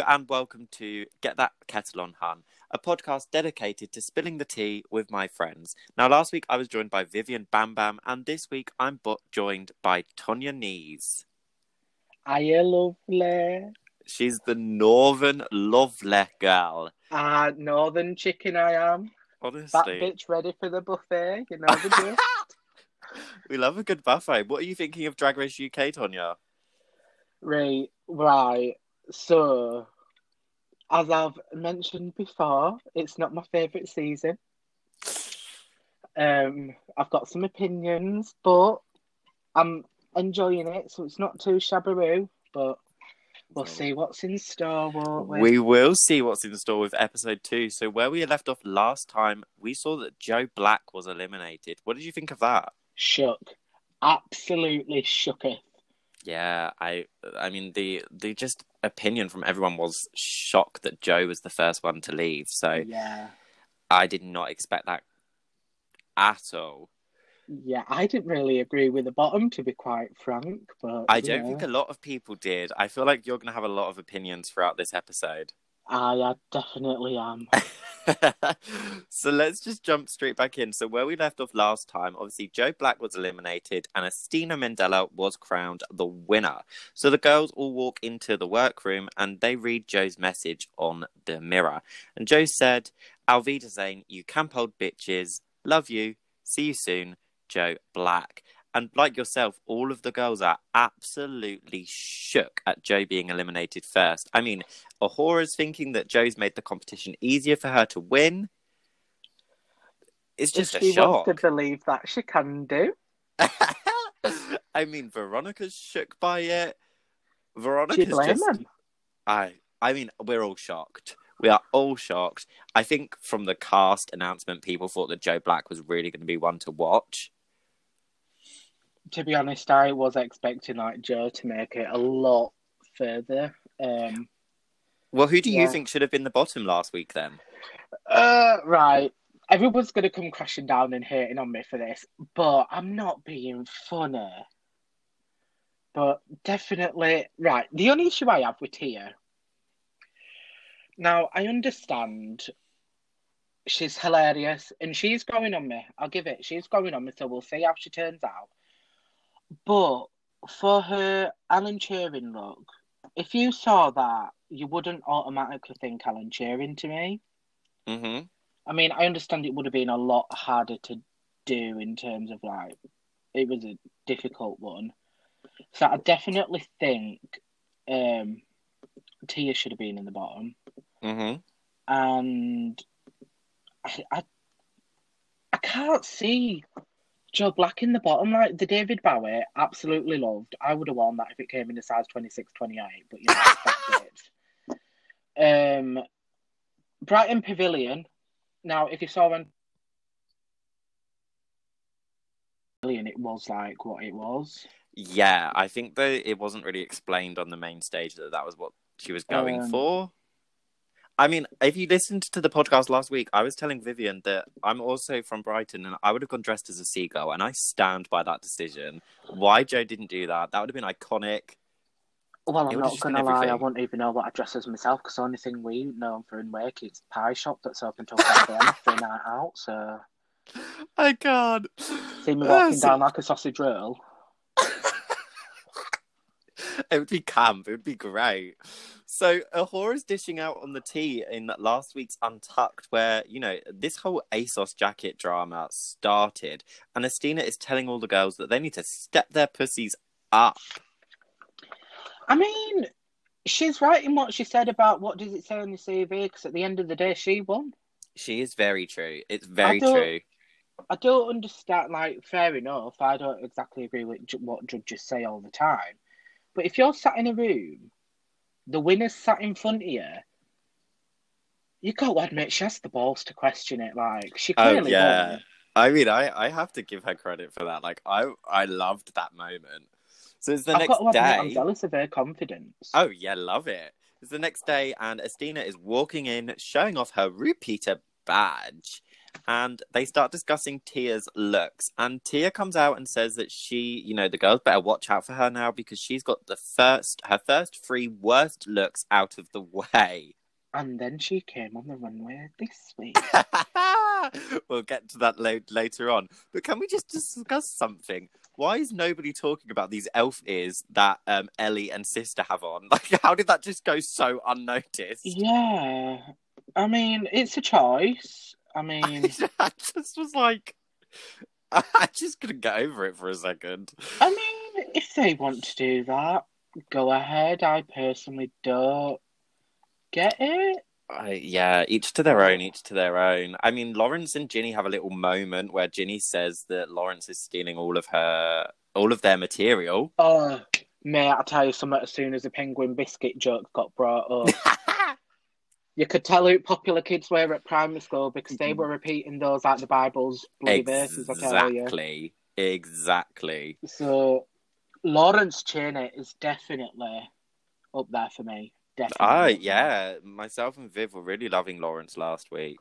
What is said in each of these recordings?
and welcome to Get That Kettle on Hun, a podcast dedicated to spilling the tea with my friends. Now, last week I was joined by Vivian Bam Bam, and this week I'm but joined by Tonya Kneez. Hiya, lovely. She's the Northern Lovely girl. Ah, northern chicken I am. Honestly. That bitch ready for the buffet. You know the drill. we love a good buffet. What are you thinking of Drag Race UK, Tonya? right, right. So, as I've mentioned before, it's not my favourite season. Um, I've got some opinions, but I'm enjoying it, so it's not too shabbaroo. But we'll see what's in store, won't we? We will see what's in store with episode two. So, where we left off last time, we saw that Joe Black was eliminated. What did you think of that? Shook, absolutely shooketh. Yeah, I I mean the the just opinion from everyone was shocked that Joe was the first one to leave. So Yeah. I did not expect that at all. Yeah, I didn't really agree with the bottom, to be quite frank. But I don't know, think a lot of people did. I feel like you're going to have a lot of opinions throughout this episode. Ah, I, I definitely am. so let's just jump straight back in. So where we left off last time, obviously Joe Black was eliminated and Asttina Mandella was crowned the winner. So the girls all walk into the workroom and they read Joe's message on the mirror. And Joe said, Alvida Zane, you camp old bitches, love you, see you soon, Joe Black. And like yourself, all of the girls are absolutely shook at Joe being eliminated first. I mean, A'Whora's thinking that Joe's made the competition easier for her to win. It's just if a she shock. wants to believe that she can do. I mean, Veronica's shook by it. Veronica's just. them? I. I mean, we're all shocked. We are all shocked. I think from the cast announcement, people thought that Joe Black was really going to be one to watch. To be honest, I was expecting like Joe to make it a lot further. Um, Well, who do you Yeah. think should have been the bottom last week then? uh, right. Everyone's going to come crashing down and hating on me for this, but I'm not being funny. But definitely, right. The only issue I have with Tia. Now, I understand she's hilarious and she's growing on me. I'll give it. She's growing on me, so we'll see how she turns out. But for her Alan Turing look, if you saw that, you wouldn't automatically think Alan Turing to me. hmm I mean, I understand it would have been a lot harder to do in terms of like it was a difficult one. So I definitely think um Tia should have been in the bottom. hmm And I, I I can't see Joe Black in the bottom. Like the David Bowie, absolutely loved. I would have worn that if it came in a size 26, 28, but you know, that's it. Um Brighton Pavilion. Now, if you saw when Pavilion, it was like what it was. Yeah, I think though it wasn't really explained on the main stage that that was what she was going Um, for. I mean, if you listened to the podcast last week, I was telling Vivian that I'm also from Brighton and I would have gone dressed as a seagull, and I stand by that decision. Why Joe didn't do that? That would have been iconic. Well, I'm not gonna lie, I wouldn't even know what I dress as myself because the only thing we know for in Wake is pie shop that's open till 5 a.m. after a night out. So I can't. see me walking down like a sausage roll. it would be camp. It would be great. So A'Whora's dishing out on the tea in last week's Untucked, where you know this whole ASOS jacket drama started, and Asttina is telling all the girls that they need to step their pussies up. I mean, she's right in what she said about what does it say on the CV because at the end of the day, she won. She is very true. It's very don't- true. I don't understand. Like, fair enough. I don't exactly agree with what judges say all the time. But if you're sat in a room, the winner's sat in front of you. You got to admit she has the balls to question it. Like she Oh clearly yeah. won. I mean, I, I have to give her credit for that. Like, I I loved that moment. So it's the I've next got to admit, day. I'm jealous of her confidence. Oh yeah, love it. It's the next day, and Asttina is walking in, showing off her repeater badge. And they start discussing Tia's looks. And Tia comes out and says that she, you know, the girls better watch out for her now because she's got the first, her first three worst looks out of the way. And then she came on the runway this week. we'll get to that lo- later on. But can we just discuss something? Why is nobody talking about these elf ears that um, Ellie and Sister have on? Like, how did that just go so unnoticed? Yeah. I mean, it's a choice. I mean, I just was like, I just couldn't get over it for a second. I mean, if they want to do that, go ahead. I personally don't get it. I, yeah, each to their own, each to their own. I mean, Lawrence and Ginny have a little moment where Ginny says that Lawrence is stealing all of her, all of their material. Oh, mate, I tell you something. As soon as the penguin biscuit joke got brought up, you could tell who popular kids were at primary school because they were repeating those like the Bible's bloody verses. Tell you. Exactly, exactly. So, Lawrence Chaney is definitely up there for me. Definitely. Ah, yeah. Myself and Viv were really loving Lawrence last week.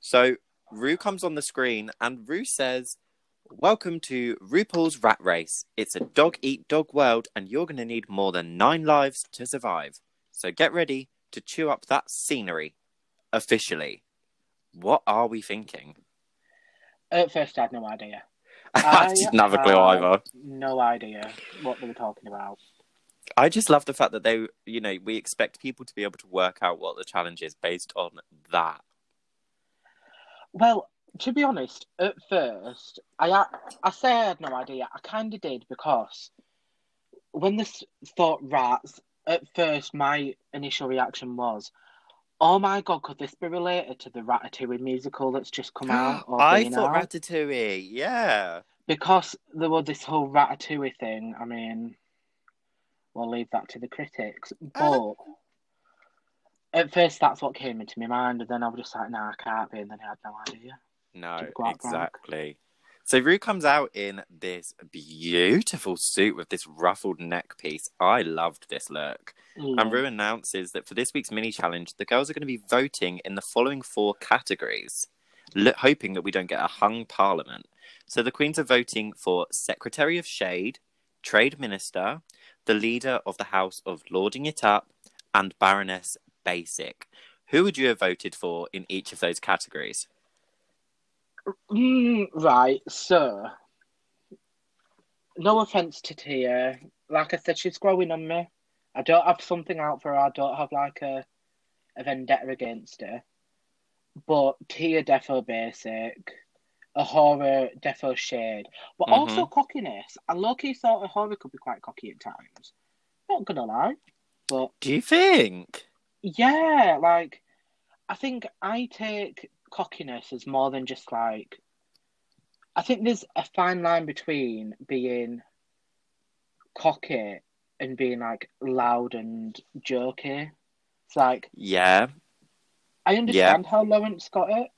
So Rue comes on the screen and Rue says, Welcome to RuPaul's Rat Race. It's a dog eat dog world, and you're going to need more than nine lives to survive. So get ready to chew up that scenery. Officially. What are we thinking? At first, I had no idea. I didn't have a clue either. No idea what they were talking about. I just love the fact that they, you know, we expect people to be able to work out what the challenge is based on that. Well, to be honest, at first, I I say I had no idea. I kind of did because when this thought rats, at first my initial reaction was, "Oh my god, could this be related to the Ratatouille musical that's just come out?" Or I thought out? Ratatouille, yeah. because there was this whole Ratatouille thing. I mean, we'll leave that to the critics. Uh, but at first, that's what came into my mind, and then I was just like, "Nah, I can't be," and then I had no idea. No, To go back. exactly. So Rue comes out in this beautiful suit with this ruffled neck piece. I loved this look. Yeah. And mm. Rue announces that for this week's mini challenge, the girls are going to be voting in the following four categories, lo- hoping that we don't get a hung parliament. So the queens are voting for Secretary of Shade, Trade Minister, the leader of the House of Lording It Up, and Baroness Basic. Who would you have voted for in each of those categories? Mm, right, so no offense to Tia. Like I said, she's growing on me. I don't have something out for her. I don't have like a a vendetta against her. But Tia defo basic, A'Whora defo shade, but Mhm. also cockiness. I low-key thought A'Whora could be quite cocky at times. Not gonna lie, but Do you think? yeah, like I think I take cockiness as more than just like I think there's a fine line between being cocky and being like loud and jerky. It's like Yeah. I understand how Lawrence got it.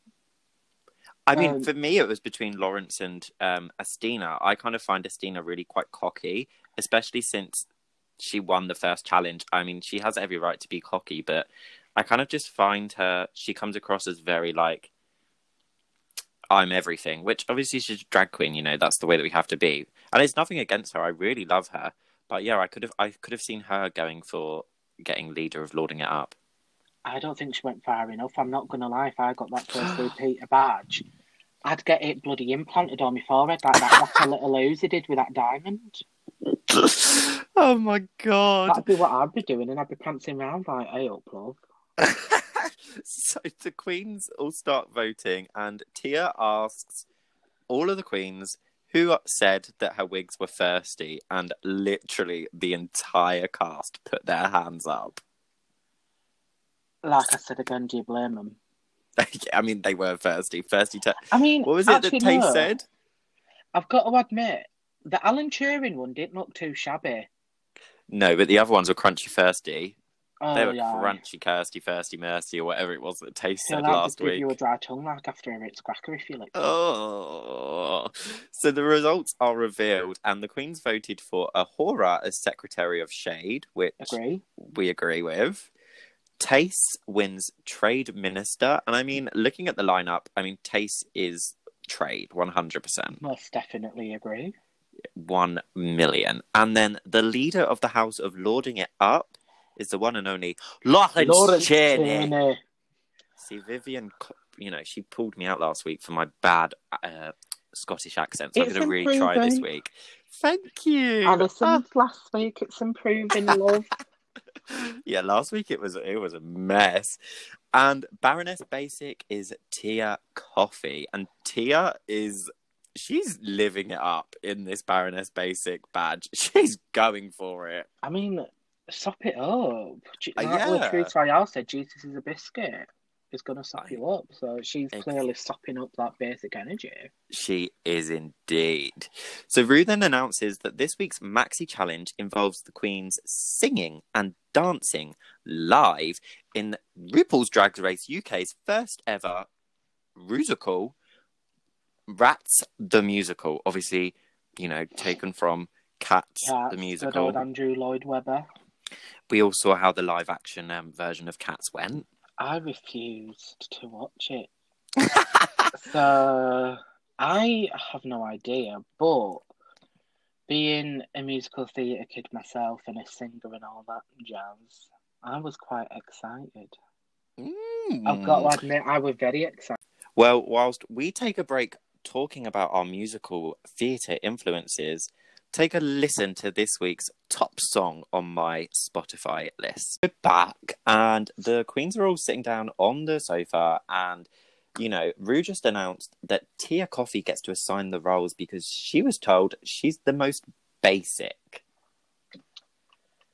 I mean, Um, for me, it was between Lawrence and um, Asttina. I kind of find Asttina really quite cocky, especially since she won the first challenge. I mean, she has every right to be cocky, but I kind of just find her, she comes across as very like, I'm everything, which obviously she's a drag queen, you know, that's the way that we have to be. And it's nothing against her. I really love her. But yeah, I could have, I could have seen her going for getting leader of Lording It Up. I don't think she went far enough. I'm not gonna lie. If I got that first Peter badge, I'd get it bloody implanted on my forehead like that, a little Uzi did with that diamond. oh my god. That'd be what I'd be doing, and I'd be prancing around like, "Hey, up, love." so the queens all start voting, and Tia asks all of the queens who said that her wigs were thirsty, and literally the entire cast put their hands up. Like I said again, do you blame them? I mean, they were thirsty. Thirsty. To... I mean, What was it that Tay no. said? I've got to admit, the Alan Turing one didn't look too shabby. No, but the other ones were crunchy thirsty. Oh, they were yeah. crunchy, kirsty, thirsty, mercy, or whatever it was that I said last week. you a dry tongue like after a Ritz cracker if you like. Oh, so the results are revealed, and the Queens voted for A'Whora as Secretary of Shade, which Agree. we agree with. Tayce wins Trade Minister. And I mean, looking at the lineup, I mean, Tayce is trade 100%. Most definitely agree. 1 million. And then the leader of the House of Lording It Up is the one and only Lawrence, Lawrence Chaney. Chaney. See, Vivian, you know, she pulled me out last week for my bad uh, Scottish accent. So I'm going to really try this week. Thank you. Alison, last week it's improving, love. yeah, last week it was it was a mess. And Baroness Basic is Tia Kofi, and Tia is she's living it up in this Baroness Basic badge. She's going for it. I mean, sop it up. Uh, like yeah. Truth Royale said, Jesus is a biscuit. Is going to sop you up. So she's clearly sopping up that basic energy. She is indeed. So Rue then announces that this week's Maxi Challenge involves the Queens singing and dancing live in RuPaul's Drag Race UK's first ever musical, Rats the Musical. Obviously, you know, taken from Cats, Cats, the good musical. old Andrew Lloyd Webber. We all saw how the live action um, version of Cats went. I refused to watch it. so I have no idea, but being a musical theatre kid myself and a singer and all that jazz, I was quite excited. I've got to admit, I was very excited. Well, whilst we take a break talking about our musical theatre influences, take a listen to this week's top song on my Spotify list. We're back, and the Queens are all sitting down on the sofa, and you know, Rue just announced that Tia Kofi gets to assign the roles because she was told she's the most basic.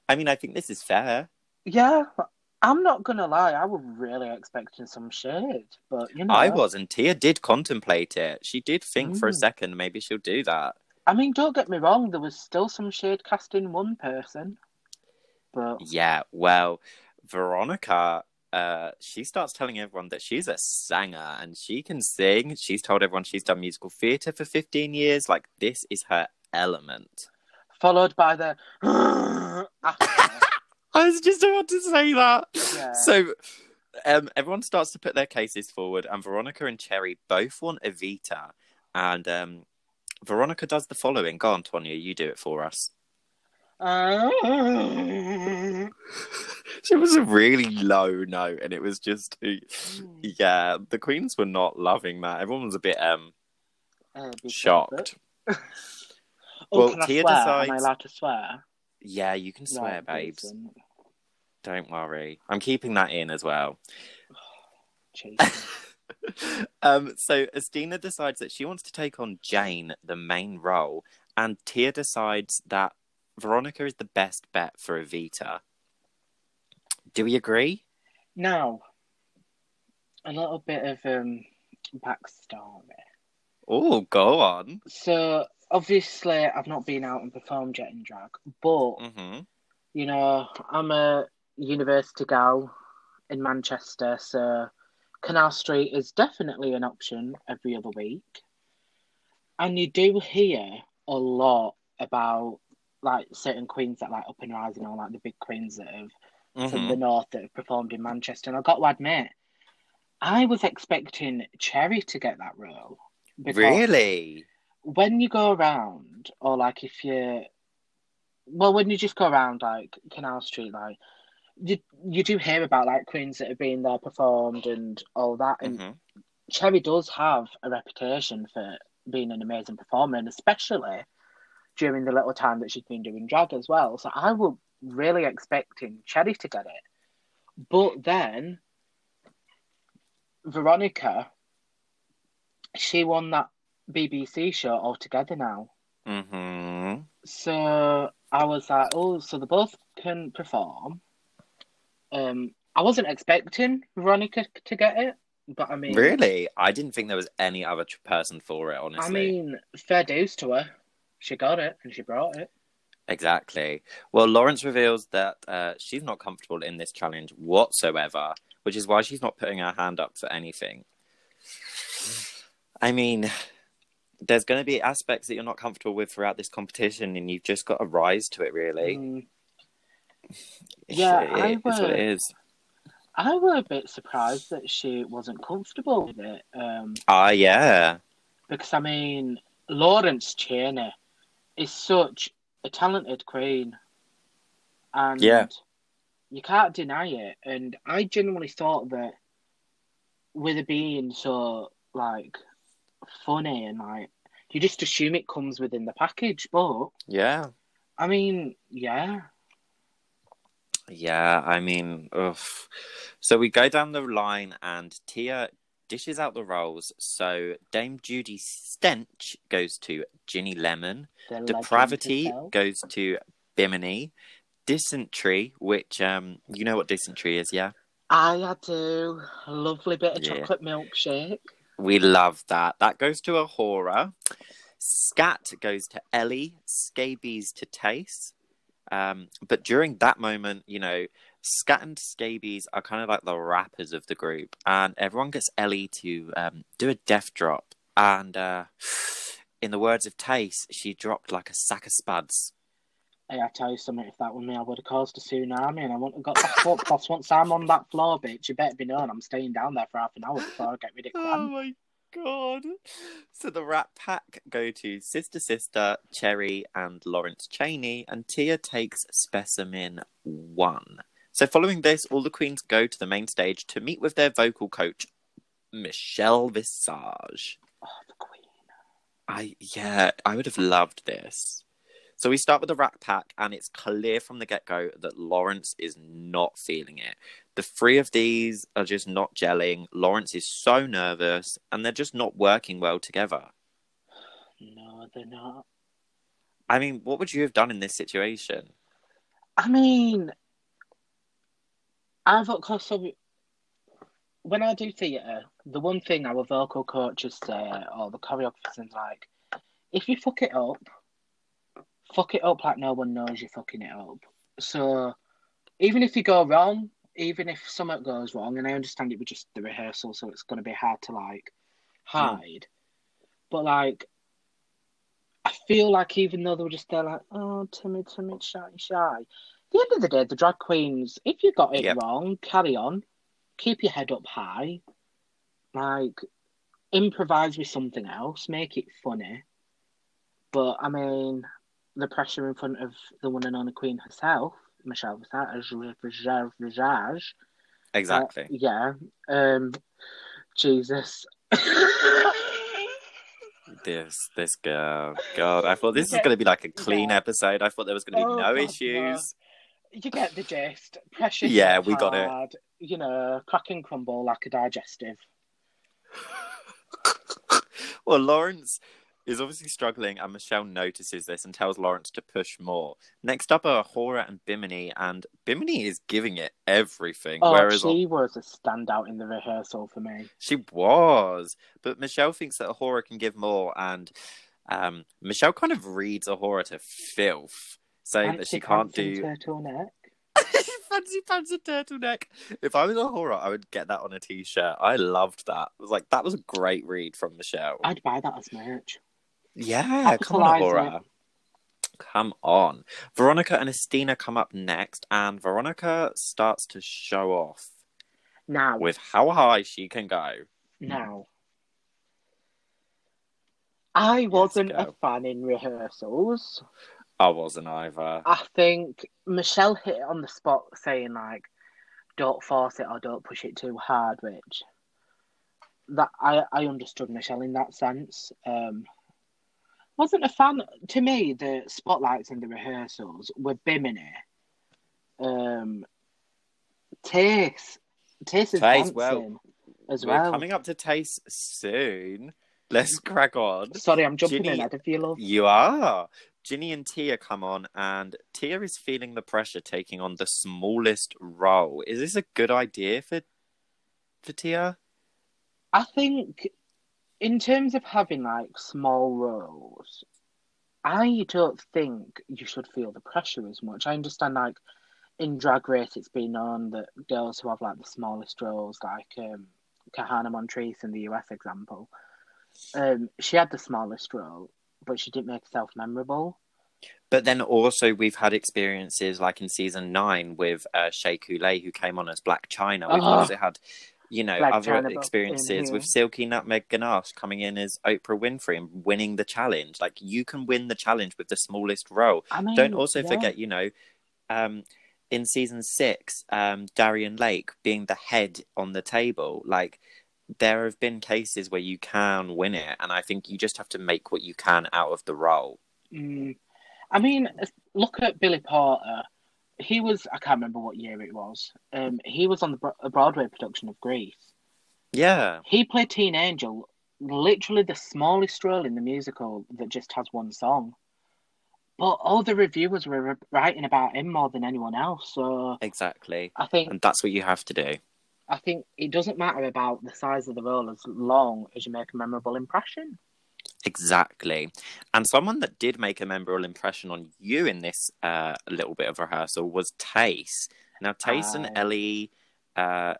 I mean, I think this is fair. Yeah, I'm not gonna lie, I was really expecting some shade, but you know, I was, and Tia did contemplate it. She did think for a Mm. second maybe she'll do that. I mean, don't get me wrong, there was still some shade cast in one person, but Yeah, well, Veronica, uh, she starts telling everyone that she's a singer and she can sing. She's told everyone she's done musical theatre for 15 years. Like, this is her element. followed by the. I was just about to say that. Yeah. So, um, everyone starts to put their cases forward, and Veronica and Cherry both want Evita. And um, Veronica does the following. Go on, Tonya, you do it for us. She was a really low note, and it was just, yeah, the Queens were not loving that. Everyone was a bit um Uh, shocked. Oh, Well, can I Tia swear? Am I allowed to swear? Yeah, you can swear, Right, babes. decent. Don't worry. I'm keeping that in as well. Um, so Asttina decides that she wants to take on Jane, the main role, and Tia decides that Veronica is the best bet for Evita. Do we agree? now, a little bit of um backstory. Oh, go on. So obviously, I've not been out and performed yet in drag, but hmm you know, I'm a university gal in Manchester, so Canal Street is definitely an option every other week. And you do hear a lot about like certain queens that like up and rising or like the big queens that have from hmm the north that have performed in Manchester. And I've got to admit, I was expecting Cherry to get that role. Really? when you go around, or like if you, well, when you just go around like Canal Street, like you you do hear about like queens that have been there performed and all that, and hmm Cherry does have a reputation for being an amazing performer, and especially during the little time that she's been doing drag as well. So I was really expecting Cherry to get it, but then Veronica, she won that BBC show altogether now. hmm So I was like, oh, so they both can perform. Um, I wasn't expecting Veronica to get it, but I mean, Really? I didn't think there was any other person for it, honestly. I mean, fair dues to her. She got it and she brought it. Exactly. Well, Lawrence reveals that uh, she's not comfortable in this challenge whatsoever, which is why she's not putting her hand up for anything. I mean, there's going to be aspects that you're not comfortable with throughout this competition, and you've just got to rise to it, really. Mm, Yeah, it, I it's what it is. I was a bit surprised that she wasn't comfortable with it. Um, Ah, yeah. because I mean, Lawrence Chaney is such a talented queen, and Yeah. you can't deny it. And I genuinely thought that with it being so like funny and like you just assume it comes within the package, but Yeah. I mean, yeah, Yeah, I mean. So we go down the line and Tia dishes out the roles. So Dame Judy Stench goes to Ginny Lemon. the Depravity goes to Bimini. Dysentery, which um you know what dysentery is, yeah? I had to a lovely bit of Yeah. chocolate milkshake. We love that. That goes to Ahura. Scat goes to Ellie. Scabies to Tayce. Um, but during that moment, you know, Scat and Scabies are kind of like the rappers of the group, and everyone gets Ellie to um, do a death drop. And uh, in the words of Tayce, she dropped like a sack of spuds. Hey, I tell you something, if that were me, I would have caused a tsunami and I wouldn't have got back up. Because once I'm on that floor, bitch, you better be known I'm staying down there for half an hour before I get rid of Oh my god. So the Rat Pack go to Sister Sister, Cherry, and Lawrence Chaney, and Tia takes Specimen 1. So following this, all the queens go to the main stage to meet with their vocal coach, Michelle Visage. Oh, the queen. I yeah, I would have loved this. So we start with the Rat Pack, and it's clear from the get go that Lawrence is not feeling it. The three of these are just not gelling. Lawrence is so nervous, and they're just not working well together. No, they're not. I mean, what would you have done in this situation? I mean, I've got cause so when I do theatre, the one thing our vocal coaches say, or the choreographers, is like, if you fuck it up, fuck it up like no one knows you're fucking it up. So even if you go wrong, even if something goes wrong, and I understand it was just the rehearsal, so it's going to be hard to like hmm. hide, but like. I feel like even though they were just there, like, oh, timid, timid, shy, shy. At the end of the day, the drag queens, if you got it Yep. wrong, carry on. Keep your head up high. Like, improvise with something else. Make it funny. But, I mean, the pressure in front of the one and only queen herself, Michelle Visage, Visage, Visage Exactly. uh, yeah. Um, Jesus. this this girl. God, I thought this is going to be like a clean Yeah. episode. I thought there was going to be Oh, no God, issues. you get the gist. Pressure. Yeah, hit we got it. You know, crack and crumble like a digestive. well, Lawrence is obviously struggling, and Michelle notices this and tells Lawrence to push more. Next up are A'Whora and Bimini, and Bimini is giving it everything. Oh, whereas she was a standout in the rehearsal for me. she was, but Michelle thinks that A'Whora can give more, and um, Michelle kind of reads A'Whora to filth, saying that she can't do turtleneck. fancy pants and turtleneck. If I was A'Whora, I would get that on a t-shirt. I loved that. It was like that was a great read from Michelle. I'd buy that as merch. Yeah, come on, A'Whora. Come on. Veronica and Asttina come up next, and Veronica starts to show off Now, with how high she can go. now. I wasn't a fan in rehearsals. I wasn't either. I think Michelle hit it on the spot saying like don't force it or don't push it too hard, which that I, I understood Michelle in that sense. Um wasn't a fan to me the spotlights and the rehearsals were Bimini. Um Tayce Tayce is dancing well, as We're well. coming up to Tayce soon. Let's crack on. Sorry, I'm jumping Ginny- ahead of you, love. You are. Ginny and Tia come on, and Tia is feeling the pressure taking on the smallest role. Is this a good idea for for Tia? I think, in terms of having like small roles, I don't think you should feel the pressure as much. I understand, like in Drag Race, it's been known that girls who have like the smallest roles, like um, Kahanna Montrese in the US example, um, she had the smallest role, but she didn't make herself memorable. But then also we've had experiences like in season nine with uh, Shea Coulee who came on as Blac Chyna. We've Oh. also had, you know, Blac other experiences with Silky Nutmeg Ganache coming in as Oprah Winfrey and winning the challenge. Like you can win the challenge with the smallest role. I mean, Don't also yeah. forget, you know, um, in season six, um, Darienne Lake being the head on the table. Like there have been cases where you can win it, and I think you just have to make what you can out of the role. Mm. I mean, look at Billy Porter. He was, I can't remember what year it was. Um, he was on the a Broadway production of Grease. Yeah, He played Teen Angel, literally the smallest role in the musical that just has one song. But all the reviewers were writing about him more than anyone else. So exactly. I think And that's what you have to do. I think it doesn't matter about the size of the role as long as you make a memorable impression. Exactly. And someone that did make a memorable impression on you in this uh, little bit of rehearsal was Tayce. Now, Tayce and Ellie uh,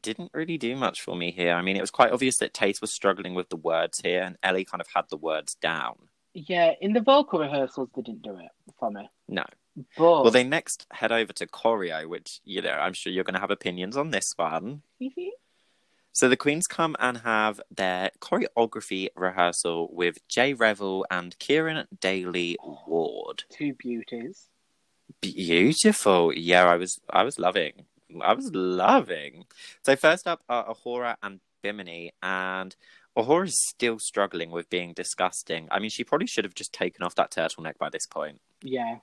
didn't really do much for me here. I mean, it was quite obvious that Tayce was struggling with the words here, and Ellie kind of had the words down. Yeah, in the vocal rehearsals, they didn't do it for me. No. But Well, they next head over to choreo, which, you know, I'm sure you're going to have opinions on this one. So the Queens come and have their choreography rehearsal with Jay Revell and Kieran Daly Ward. two beauties. Beautiful. Yeah, I was I was loving. I was loving. So first up are A'Whora and Bimini and A'Whora is still struggling with being disgusting. I mean, she probably should have just taken off that turtleneck by this point. Yeah,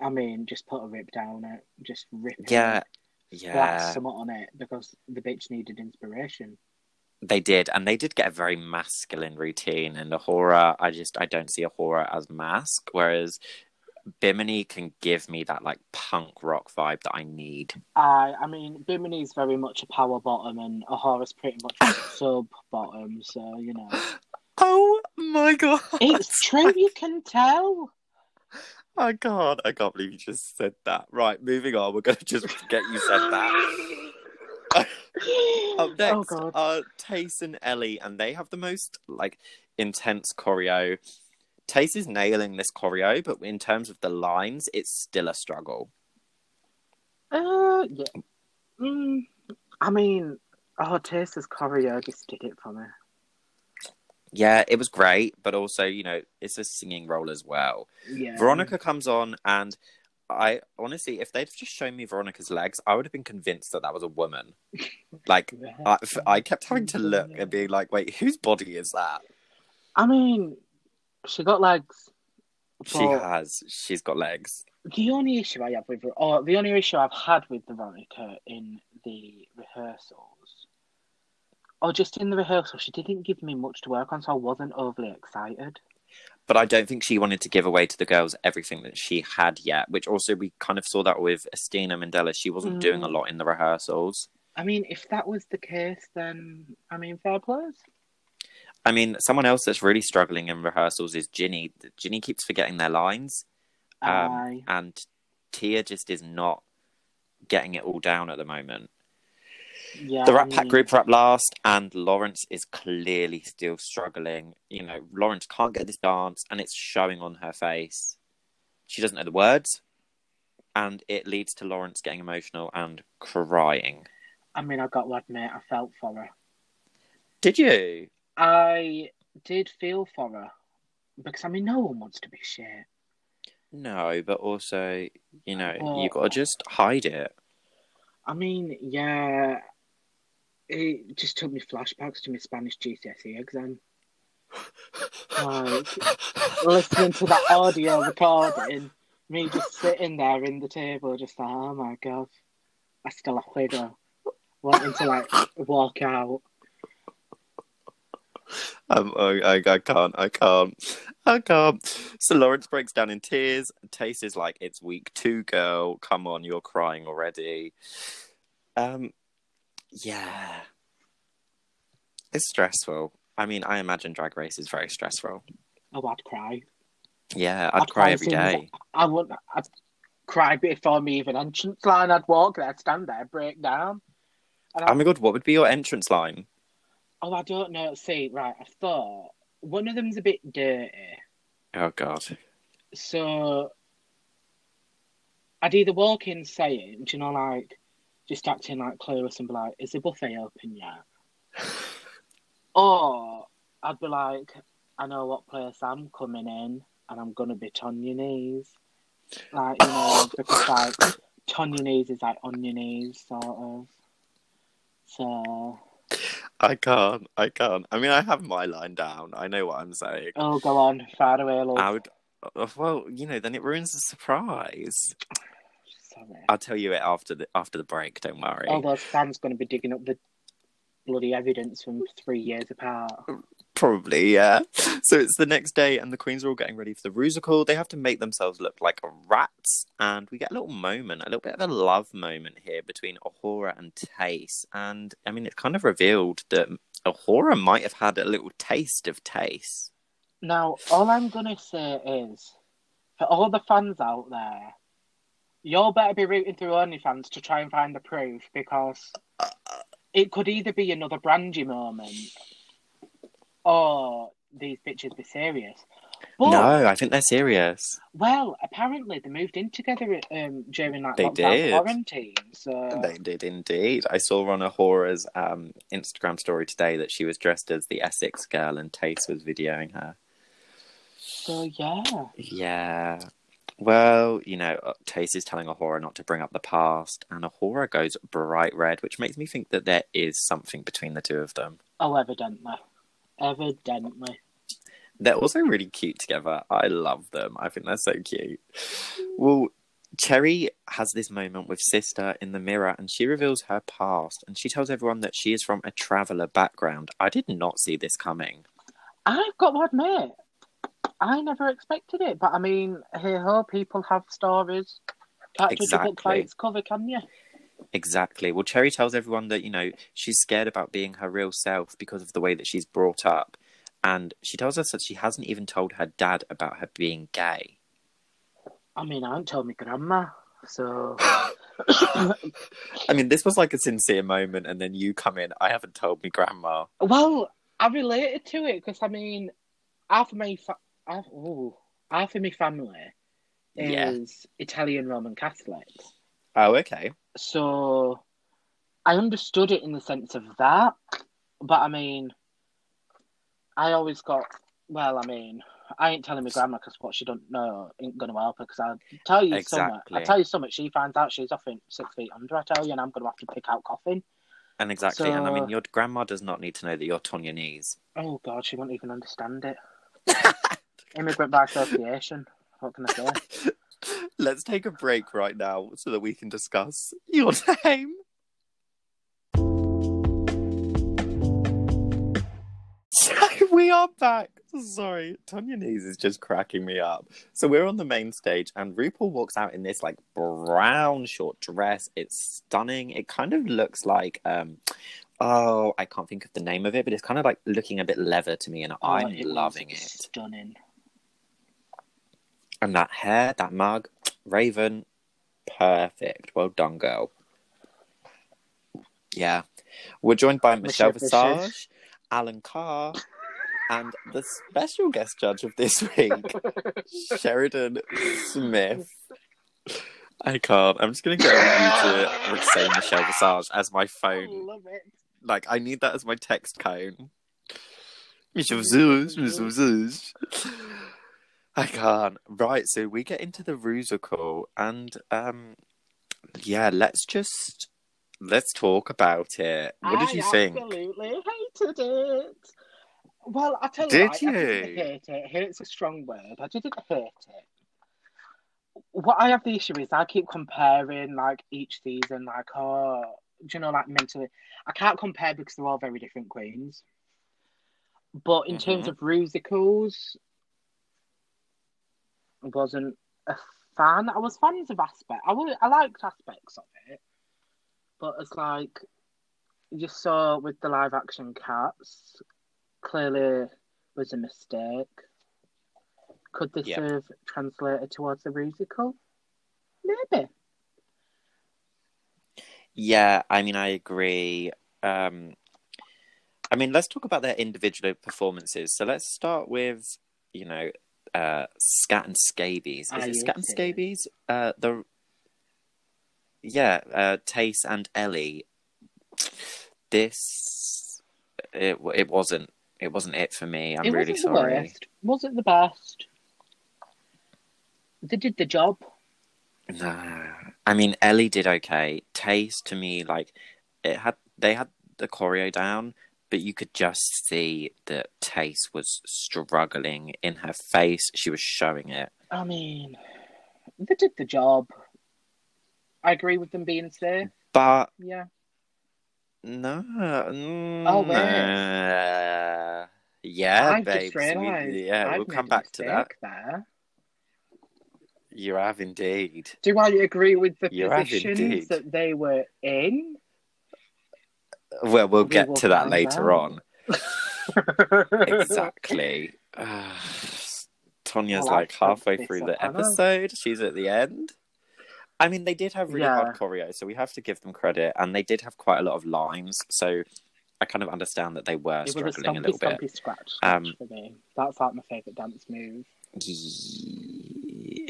I mean, just put a rip down it, just rip it. Yeah. Yeah, something on it because the bitch needed inspiration. they did, and they did get a very masculine routine. And A'Whora. I just I don't see A'Whora as mask, whereas Bimini can give me that like punk rock vibe that I need. I, I mean, Bimini's very much a power bottom, and A'Whora's pretty much a sub bottom. So you know, Oh my god! it's true. You can tell. Oh god, I can't believe you just said that. Right, moving on. We're gonna just get you said that. Up oh next god. are Tayce and Ellie, and they have the most like intense choreo. Tayce is nailing this choreo, but in terms of the lines, it's still a struggle. Uh, yeah. Mm, I mean, oh, Taster's choreo just did it for me. Yeah, it was great, but also, you know, it's a singing role as well. Yeah. Veronica comes on, and I honestly, if they'd just shown me Veronica's legs, I would have been convinced that that was a woman. Like, I, I kept having to look and be like, wait, whose body is that? I mean, she got legs. She has. She's got legs. The only issue I have with, or the only issue I've had with Veronica in the rehearsals, or just in the rehearsal, she didn't give me much to work on, so I wasn't overly excited. But I don't think she wanted to give away to the girls everything that she had yet, which also we kind of saw that with Asttina Mandella. She wasn't Mm. doing a lot in the rehearsals. I mean, if that was the case, then I mean, fair plays. I mean, someone else that's really struggling in rehearsals is Ginny. Ginny keeps forgetting their lines, um, and Tia just is not getting it all down at the moment. Yeah. the Rat Pack group are up last, and Lawrence is clearly still struggling. You know, Lawrence can't get this dance, and it's showing on her face. She doesn't know the words, and it leads to Lawrence getting emotional and crying. I mean, I've got to admit, I felt for her. Did you? I did feel for her because I mean, no one wants to be shit. No, but also, you know, Oh. you got to just hide it. I mean, yeah, it just took me flashbacks to my Spanish GCSE exam. Like, listening to that audio recording, me just sitting there in the table, just like, oh my god, I still have to go. Wanting to like walk out. Um, I, I, I can't, I can't, I can't. So Lawrence breaks down in tears. Tayce is like, "It's week two, girl. Come on, you're crying already." Um, yeah, it's stressful. I mean, I imagine Drag Race is very stressful. Oh, I'd cry. Yeah, I'd, I'd cry cry every seeing. I would. I'd cry before me even entrance line. I'd walk there, stand there, break down. And Oh my god, what would be your entrance line? Oh, I don't know. See, right, I thought one of them's a bit dirty. Oh god, So I'd either walk in saying, do you know, like just acting like clueless and be like, "Is the buffet open yet?" or I'd be like, "I know what place I'm coming in, and I'm gonna be on your knees." Like you know, because like on your knees is like on your knees, sort of. So I can't. I can't. I mean, I have my line down. I know what I'm saying. oh, go on, far away, love. I would. uh, Well, you know, then it ruins the surprise. I'll tell you it after the after the break. Don't worry. Oh, all those fans going to be digging up the bloody evidence from three years apart. Probably, yeah. So it's the next day, and the queens are all getting ready for the rusical. They have to make themselves look like rats, and we get a little moment, a little bit of a love moment here between A'Whora and Tayce. And I mean, it's kind of revealed that A'Whora might have had a little taste of Tayce. Now, all I'm going to say is, for all the fans out there, you'll better be rooting through OnlyFans to try and find the proof because it could either be another Brandy moment or these bitches be serious. But, No, I think they're serious. well, apparently they moved in together um, during that They lockdown did. quarantine. So They did indeed. I saw on A'Whora's um, Instagram story today that she was dressed as the Essex girl, and Tayce was videoing her. So yeah, Yeah. Well, you know, uh, Tayce is telling A'Whora not to bring up the past, and A'Whora goes bright red, which makes me think that there is something between the two of them. oh, evidently, evidently. They're also really cute together. I love them. I think they're so cute. Well, Cherry has this moment with Sister in the mirror, and she reveals her past, and she tells everyone that she is from a traveller background. I did not see this coming. I've got to admit, I never expected it, but I mean, hey ho, people have stories. Can't judge a book by Exactly. its cover, can you? Exactly. Well, Cherry tells everyone that, you know, she's scared about being her real self because of the way that she's brought up. And she tells us that she hasn't even told her dad about her being gay. I mean, I haven't told my grandma, so I mean, this was like a sincere moment, and then you come in, I haven't told my grandma. well, I related to it because I mean, half of my fa- half, ooh, half of my family Yeah. is Italian Roman Catholic, Oh, okay. so I understood it in the sense of that. But I mean, I always got well. I mean, I ain't telling my grandma because what she don't know ain't gonna help her. Because I tell you something, Exactly. I tell you something. She finds out she's off in six feet under. I tell you, and I'm gonna have to pick out coffin. And exactly. And I mean, your grandma does not need to know that you're on your knees. Oh God, she won't even understand it. Immigrant by association. What can I say? Let's take a break right now so that we can discuss your name. So we are back. Sorry, Tonya Kneez is just cracking me up. So we're on the main stage, and RuPaul walks out in this like brown short dress. It's stunning. It kind of looks like um, oh, I can't think of the name of it, but it's kind of like looking a bit leather to me, and Oh, I'm loving it. Stunning. And that hair, that mug, Raven, perfect. Well done, girl. Yeah. We're joined by Michelle Visage, Alan Carr, and the special guest judge of this week, Sheridan Smith. I can't. I'm just going to get you to say Michelle Visage as my phone. love it. Like, I need that as my text cone. Michelle Visage, Michelle Visage. I can't. Right, so we get into the Rusical, and um, yeah, let's just let's talk about it. What did I you think? Absolutely hated it. Well, I tell you, Did what, I didn't you? hate it. Hate's a strong word. I didn't hate it. What I have the issue is I keep comparing like each season, like oh, do you know, like mentally, I can't compare because they're all very different queens. But in terms Mhm. of musicals, wasn't a fan. I was fans of aspect. I was, I liked aspects of it, but it's like you saw with the live action cats, clearly was a mistake. Could this Yeah. have translated towards the musical? Maybe. Yeah, I mean, I agree. Um, I mean, let's talk about their individual performances. So let's start with, you know, uh, Scat and Scabies. Is I it Scat and. Scabies? Uh, the yeah, uh, Tayce and Ellie. This it it wasn't it wasn't it for me. I'm it really wasn't the sorry. worst. Was it the best? They did the job. Nah. I mean, Ellie did okay. Tayce to me, like it had, they had the choreo down, but you could just see that Tayce was struggling in her face. She was showing it. I mean, they did the job. I agree with them being safe. But Yeah. no, Oh, wait. uh, yeah, I've babes. we- yeah, I've we'll come back to that. There. You have indeed. Do I agree with the You positions that they were in? Well, we'll We get to that later out. on. exactly. Uh, Tonya's Well, like halfway through the up, I know. episode. She's at the end. I mean, they did have really Yeah. hard choreo, so we have to give them credit, and they did have quite a lot of lines. So I kind of understand that they were It was a struggling a little bit. stumpy scratch, scratch Um, for me. That's like my favourite dance move.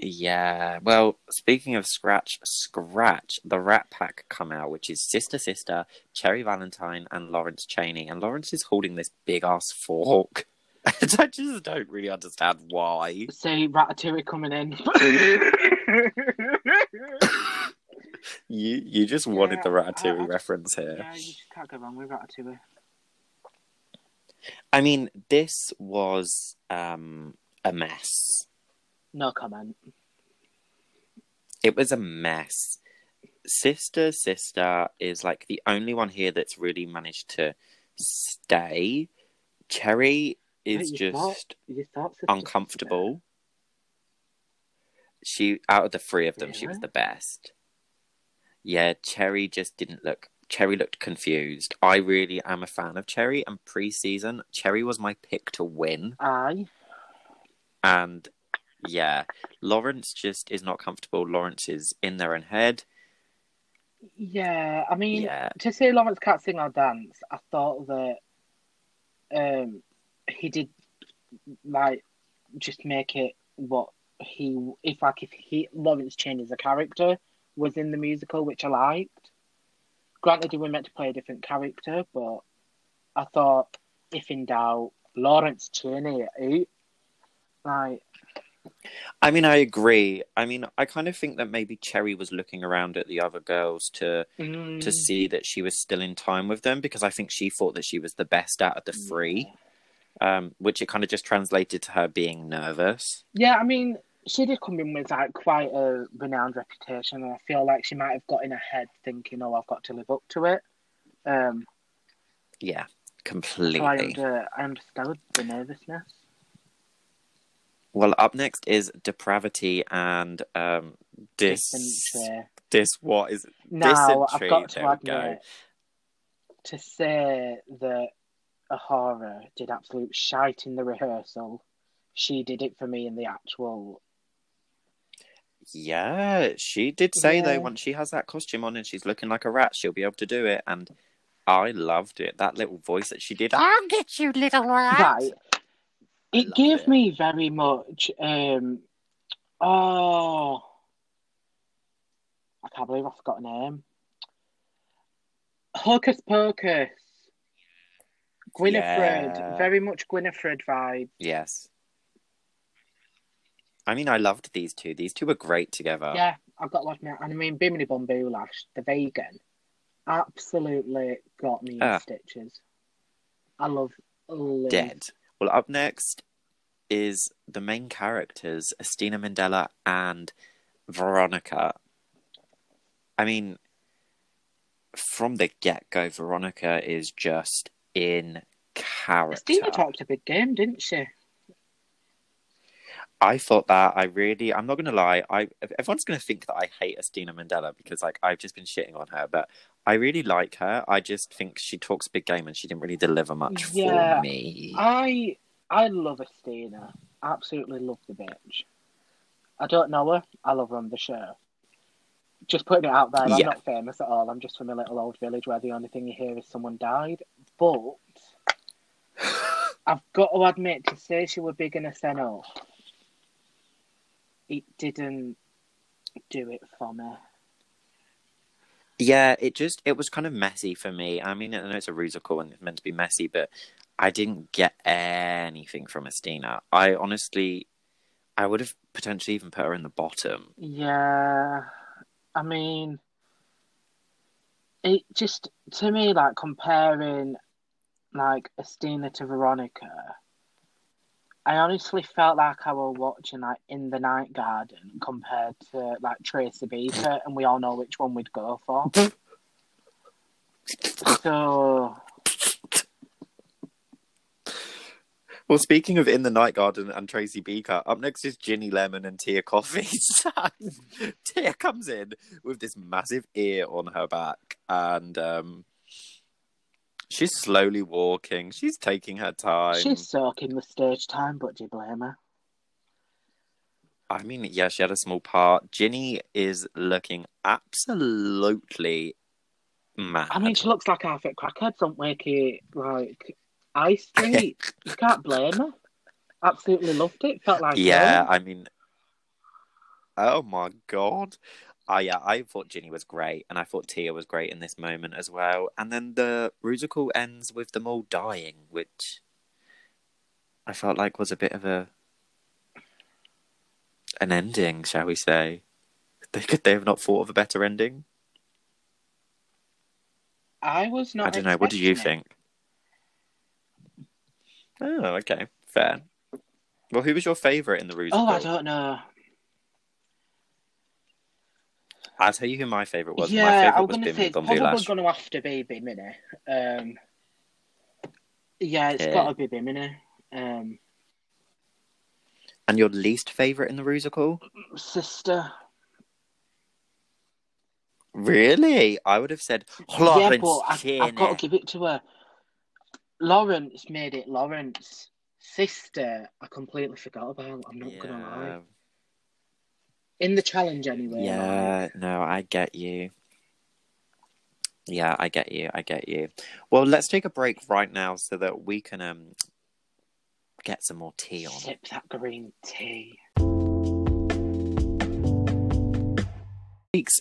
Yeah. Well, speaking of Scratch, Scratch, the Rat Pack come out, which is Sister Sister, Cherry Valentine, and Lawrence Chaney. And Lawrence is holding this big ass fork. And I just don't really understand why. See Ratatouille coming in. You you just wanted Yeah, the Ratatouille I- I- reference here. yeah, you just can't go wrong with Ratatouille. I mean, this was um a mess. No comment. It was a mess. Sister Sister is like the only one here that's really managed to stay. Cherry is thought- just You thought uncomfortable. She out of the three of them, she was the best. Yeah, Cherry just didn't look. Cherry looked confused. I really am a fan of Cherry, and pre-season, Cherry was my pick to win. Aye. And yeah, Lawrence just is not comfortable. Lawrence is in their own head. Yeah, I mean, Yeah, to say Lawrence can't sing or dance, I thought that um he did like just make it what he if like if he Lawrence Chaney as a character was in the musical, which I liked. Granted, he was meant to play a different character, but I thought if in doubt, Lawrence Chaney, like I mean, I agree. I mean, I kind of think that maybe Cherry was looking around at the other girls to mm, to see that she was still in time with them because I think she thought that she was the best out of the three, um, which it kind of just translated to her being nervous. Yeah, I mean, she did come in with like quite a renowned reputation, and I feel like she might have got in her head thinking, "Oh, I've got to live up to it." Um, Yeah, so I, completely. under, I understood the nervousness. Well, up next is Depravity and um, Dis. Dysentery. Dis, what is Now, I've got to there we go. admit, to say that A'Whora did absolute shite in the rehearsal, she did it for me in the actual. Yeah, she did say though Yeah. once she has that costume on and she's looking like a rat, she'll be able to do it. And I loved it. That little voice that she did. I'll get you, little rat. Right. It gave it. me very much. Um, oh, I can't believe I forgot a name. Hocus Pocus. Gwynifred. Yeah. Very much Gwynifred vibe. Yes. I mean, I loved these two. These two were great together. Yeah, I've got to admit. And I mean, Bimini Bon Boulash, the vegan, absolutely got me in Ah. stitches. I love Liz. Dead. Well, up next is the main characters, Asttina Mandella and Veronica. I mean, from the get go, Veronica is just in character. Stina talked a big game, didn't she? I thought that I really, I'm not going to lie, I everyone's going to think that I hate Asttina Mandella because like I've just been shitting on her, but I really like her. I just think she talks big game and she didn't really deliver much Yeah. for me. I I love Asttina. Absolutely love the bitch. I don't know her. I love her on the show. Just putting it out there, I'm not famous at all. I'm just from a little old village where the only thing you hear is someone died. But I've got to admit, to say she were big in a seno, it didn't do it for me. Yeah, it just it was kind of messy for me. I mean, I know it's a musical and it's meant to be messy, but I didn't get anything from Asttina. I honestly, I would have potentially even put her in the bottom. Yeah, I mean, it just to me like comparing like Asttina to Veronica. I honestly felt like I was watching like In the Night Garden compared to like Tracy Beaker, and we all know which one we'd go for. so Well, speaking of In the Night Garden and Tracy Beaker, up next is Ginny Lemon and Tia Kofi. Tia comes in with this massive ear on her back, and um, she's slowly walking. She's taking her time. she's soaking the stage time, but do you blame her? I mean, yeah, she had a small part. Ginny is looking absolutely mad. I mean, she looks like half at crackheads on Wakey, like Ice Street. you can't blame her. Absolutely loved it. Felt like yeah, home. I mean, oh my god. Uh, yeah, I thought Ginny was great, and I thought Tia was great in this moment as well. And then the musical ends with them all dying, which I felt like was a bit of a an ending, shall we say? They could they have not thought of a better ending? I was not. I don't know. What do you it. think? Oh, okay, fair. Well, who was your favourite in the musical? Oh, I don't know. I'll tell you who my favourite was. my yeah, favourite I'm was gonna say probably going to have to be Bimini. Um, yeah, it's Yeah. got to be Bimini. Um, And your least favourite in the musical? sister. Really? I would have said yeah, but I, I've got to give it to her. Lawrence made it Lawrence. Sister, I completely forgot about. I'm not gonna lie. In the challenge, anyway. yeah, no, I get you. Yeah, I get you. I get you. Well, let's take a break right now so that we can um get some more tea on. Sip that green tea. week's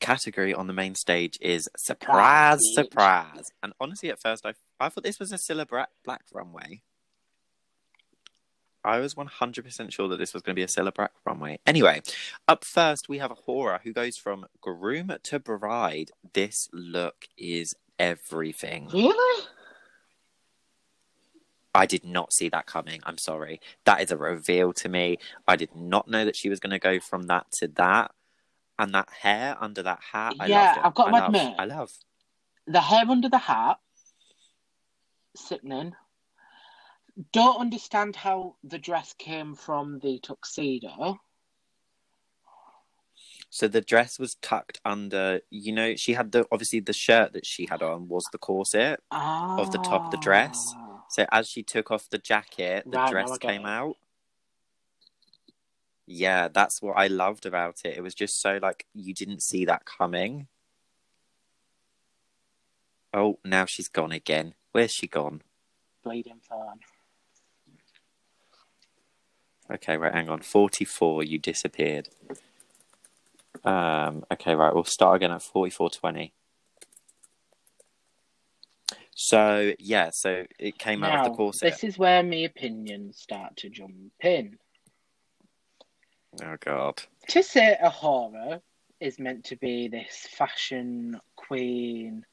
category on the main stage is surprise, surprise. And honestly, at first, I I thought this was a Bra- Black runway. I was one hundred percent sure that this was going to be a Cilla Black runway. Anyway, up first we have A'Whora who goes from groom to bride. This look is everything. Really? I did not see that coming. I'm sorry. That is a reveal to me. I did not know that she was going to go from that to that. And that hair under that hat. I Yeah. I've got I to love, admit- I love. The hair under the hat, sickening. Don't understand how the dress came from the tuxedo. So the dress was tucked under. You know, she had the obviously the shirt that she had on was the corset. Of the top of the dress? Ah. So as she took off the jacket, the Right, dress came it. out. Yeah, that's what I loved about it. It was just so like you didn't see that coming. Oh, now she's gone again. Where's she gone? Bleeding fun. Okay, right, hang on. 44, you disappeared. Um, okay, right, we'll start again at 44.20. So, yeah, so it came out of the Now, corset. this is where my opinions start to jump in. Oh, God. To say A'Whora is meant to be this fashion queen,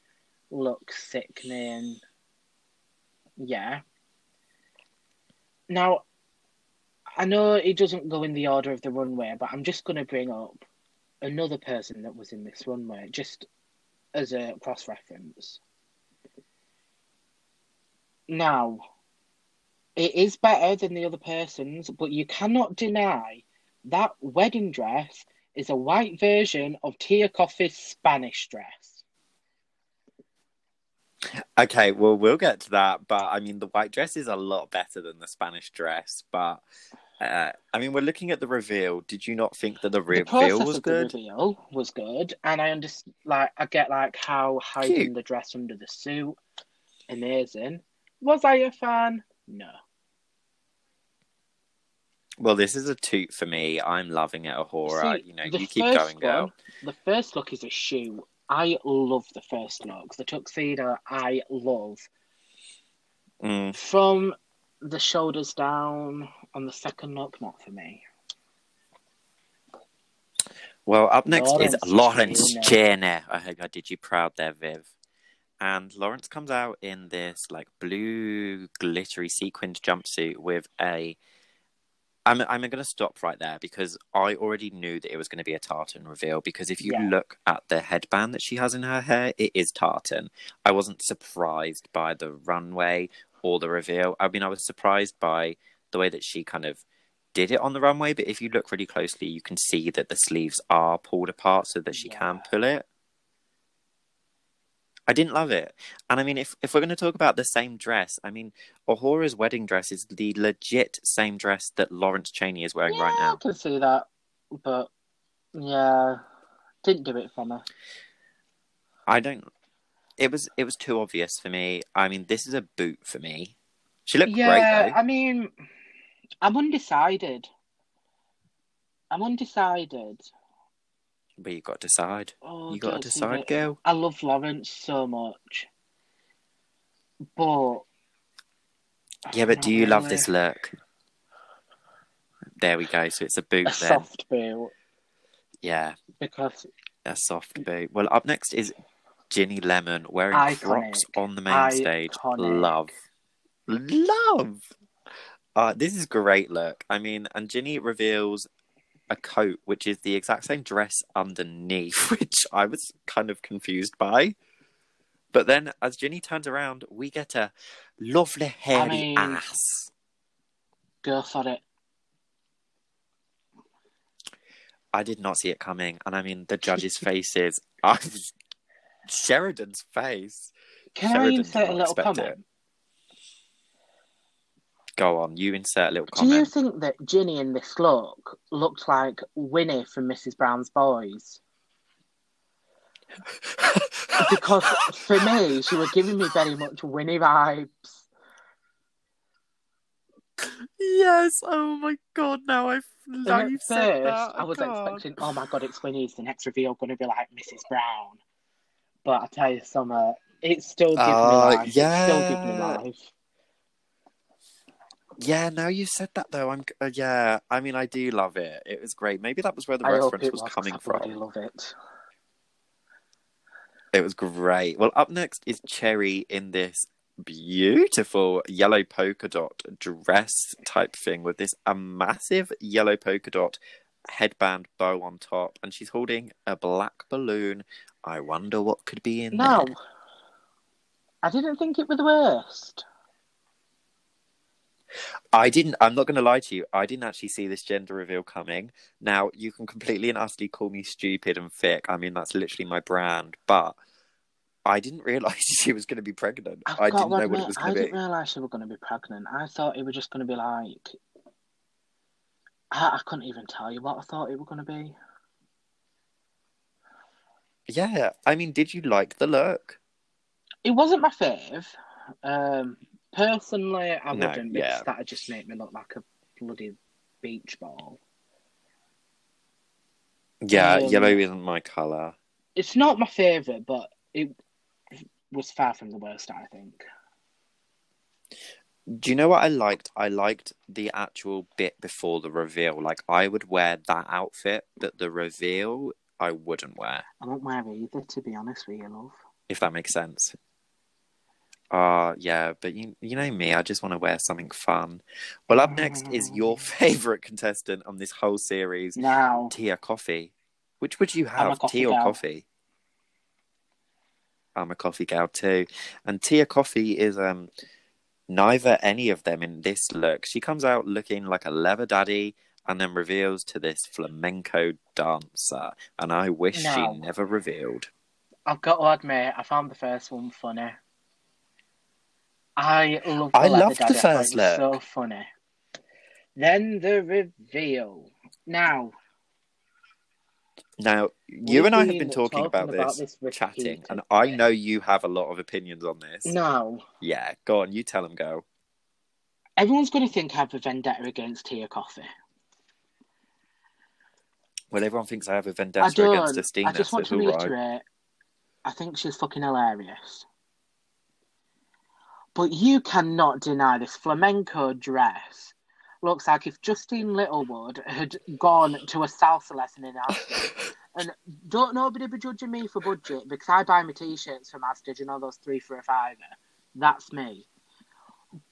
look sickening. Yeah. Now, I know it doesn't go in the order of the runway, but I'm just going to bring up another person that was in this runway, just as a cross reference. Now, it is better than the other person's, but you cannot deny that wedding dress is a white version of Tia Kofi's Spanish dress. Okay, well, we'll get to that, but I mean, the white dress is a lot better than the Spanish dress, but. Uh, I mean, we're looking at the reveal. Did you not think that the the reveal process was good? the reveal was good, and I understand. Like, I get like how hiding Cute. the dress under the suit, amazing. Was I a fan? No. Well, this is a toot for me. I'm loving it, A'Whora. See, you know, you keep going, girl. one- The first look is a shoe. I love the first look. The tuxedo, I love. Mm. From the shoulders down on the second look, not for me. Well, up next is Lawrence Lawrence Chaney. Chaney. I hope I did you proud there, Viv. And Lawrence comes out in this like blue glittery sequined jumpsuit with a. I'm I'm going to stop right there because I already knew that it was going to be a tartan reveal. Because if you Yeah. look at the headband that she has in her hair, it is tartan. I wasn't surprised by the runway or the reveal. I mean, I was surprised by the way that she kind of did it on the runway, but if you look really closely, you can see that the sleeves are pulled apart so that she can pull it. I didn't love it. And I mean, if, if we're going to talk about the same dress, I mean, A'Whora's wedding dress is the legit same dress that Lawrence Chaney is wearing yeah, right now. I can see that, but yeah, didn't do it for me. I don't. It was it was too obvious for me. I mean, this is a boot for me. She looked yeah, great though. I mean, I'm undecided. I'm undecided. But you got to decide. Oh, You got to decide, girl. I love Lawrence so much, but Yeah, but do you love this look? There we go. So it's a boot a then. soft boot Yeah, because a soft boot. Well, up next is Ginny Lemon wearing Iconic. Crocs on the main stage. Love, love. Uh, this is great look. I mean, and Ginny reveals a coat which is the exact same dress underneath, which I was kind of confused by. But then, as Ginny turns around, we get a lovely hairy mean- ass. go for it. I did not see it coming, and I mean the judges' faces. I Sheridan's face. Can Sheridan I insert a little comment? Go on, you insert a little comment. Do you think that Ginny in this look looked like Winnie from Mrs. Brown's Boys? Because for me, she was giving me very much Winnie vibes. yes. Oh my god. Now I've And now at you've first, said that. I was God. expecting, oh my god, it's Winnie. Is the next reveal going to be like Mrs. Brown? But I tell you, Summer, it still gives Uh, me life. It still gives me yeah. life. Yeah. Now you said that though. I'm. Uh, yeah. I mean, I do love it. It was great. Maybe that was where the I reference was was, coming I from. love it. It was great. Well, up next is Cherry in this beautiful yellow polka dot dress type thing with this a massive yellow polka dot headband bow on top, and she's holding a black balloon. I wonder what could be in there. No, there. I didn't think it was the worst. I didn't. I'm not going to lie to you. I didn't actually see this gender reveal coming. Now you can completely and utterly call me stupid and thick. I mean, that's literally my brand. But I didn't realize she was going to be pregnant. I've I didn't know admit, what it was I going to be. didn't realise she was going to be pregnant. I thought it was just going to be like. I, I couldn't even tell you what I thought it was going to be. Yeah, I mean, did you like the look? It wasn't my fave. Um, personally, I No, wouldn't yeah. because that'd just make me look like a bloody beach ball. Yeah, Um, yellow isn't my color. It's not my favourite, but it was far from the worst, I think. Do you know what I liked? I liked the actual bit before the reveal. Like, I would wear that outfit, but the reveal, I wouldn't wear. I won't wear either, to be honest with you, love. if that makes sense. Uh yeah, but you you know me, I just want to wear something fun. Well, up next is your favorite contestant on this whole series, Now, Tia Kofi. Which would you have, tea or gal. coffee? I'm a coffee gal too, and Tia Kofi is um neither any of them in this look. She comes out looking like a leather daddy, and then reveals to this flamenco dancer, and I wish No. she never revealed. I've got to admit, I found the first one funny. I love. The I loved the daddy. I thought first look. So funny. Then the reveal. Now, Now, you and I have been talking, talking about, about this, this chatting, and I know you have a lot of opinions on this. now, Yeah, go on, you tell them, go. everyone's going to think I have a vendetta against Tia Kofi. Well, everyone thinks I have a vendetta against. Asttina. I just want so to all right. reiterate. I think she's fucking hilarious. But you cannot deny this flamenco dress looks like if Justine Littlewood had gone to a salsa lesson in Asda. and don't nobody be judging me for budget because I buy my t-shirts from Asda. You know those three for a fiver. That's me.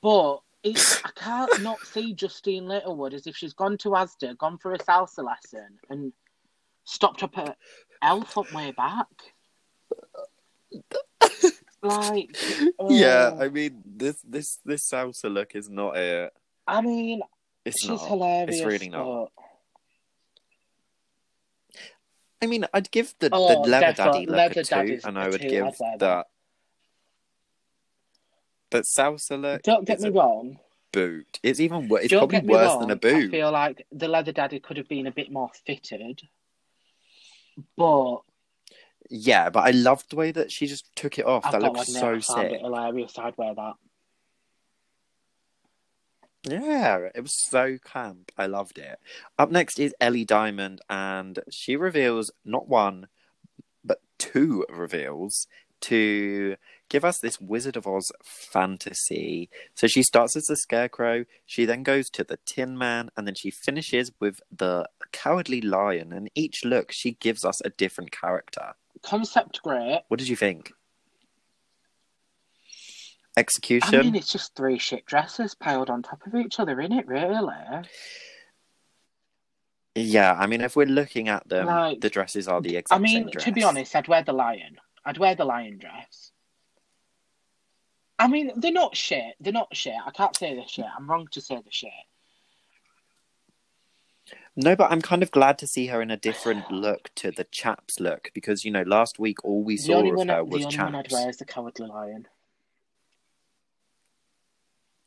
But it's, I can't not see Justine Littlewood as if she's gone to Asda, gone for a salsa lesson, and stopped up at Elf up way back. Uh, Like, Yeah, oh, I mean this this this salsa look is not it. I mean, It's she's not. hilarious. It's really not. but- I mean, I'd give the, Oh, the leather daddy look leather a two, and I would give that. that. But salsa look, Don't get me wrong. boot. It's even worse. It's Don't probably worse wrong. than a boot. I feel like the leather daddy could have been a bit more fitted, but Yeah, but I loved the way that she just took it off. I've that got looks admit, so I found sick. it hilarious. I'd wear that. Yeah, it was so camp. I loved it. Up next is Ellie Diamond, and she reveals not one, but two reveals to give us this Wizard of Oz fantasy. So she starts as the Scarecrow, she then goes to the Tin Man, and then she finishes with the Cowardly Lion. And each look, she gives us a different character. Concept great. What did you think? Execution? I mean, it's just three shit dresses piled on top of each other, isn't it? Really? Yeah, I mean, if we're looking at them, Like, the dresses are the exact I mean, to be honest, I'd wear the lion. I'd wear the lion dress. I mean, they're not shit. They're not shit. I can't say they're shit. I'm wrong to say they're shit. No, but I'm kind of glad to see her in a different look to the chaps look because you know last week all we The saw only of one, her the was only one I'd chaps. wear is the cowardly lion.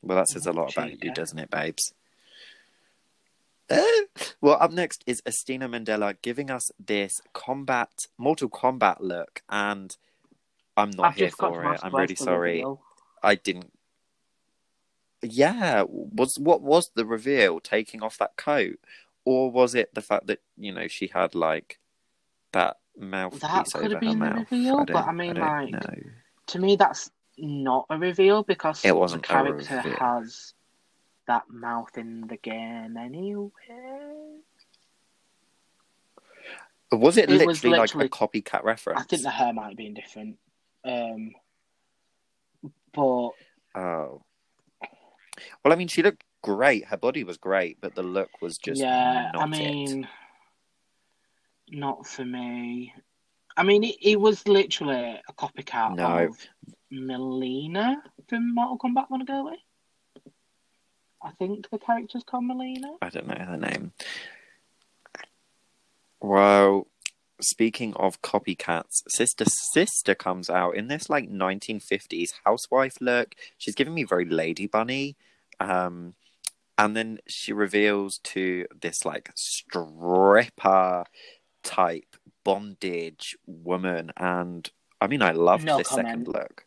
Well, that says a lot about you, doesn't it, babes? Eh. well, up next is Asttina Mandella giving us this combat, Mortal Kombat look, and I'm not I've here for it. I'm really sorry. I didn't. Yeah, was what was the reveal? Taking off that coat, or was it the fact that you know she had like that mouthpiece That could over have been her the mouth? reveal, I but I mean, don't like, know. To me, that's not a reveal because It wasn't the a character has that mouth in the game anyway. was it, It was literally, literally- like a copycat reference? I think the hair might have been different. Um, but Oh. Well, I mean, she looked great. Her body was great, but the look was just yeah, not I it. mean, not for me. I mean, it, it was literally a copycat No. of Melina from Mortal Kombat. Want to go away? I think the character's called Melina. I don't know her name. Well, speaking of copycats, Sister Sister comes out in this like 1950s housewife look. She's giving me very Lady Bunny. Um, and then she reveals to this like stripper type bondage woman. And I mean, I love No this second look.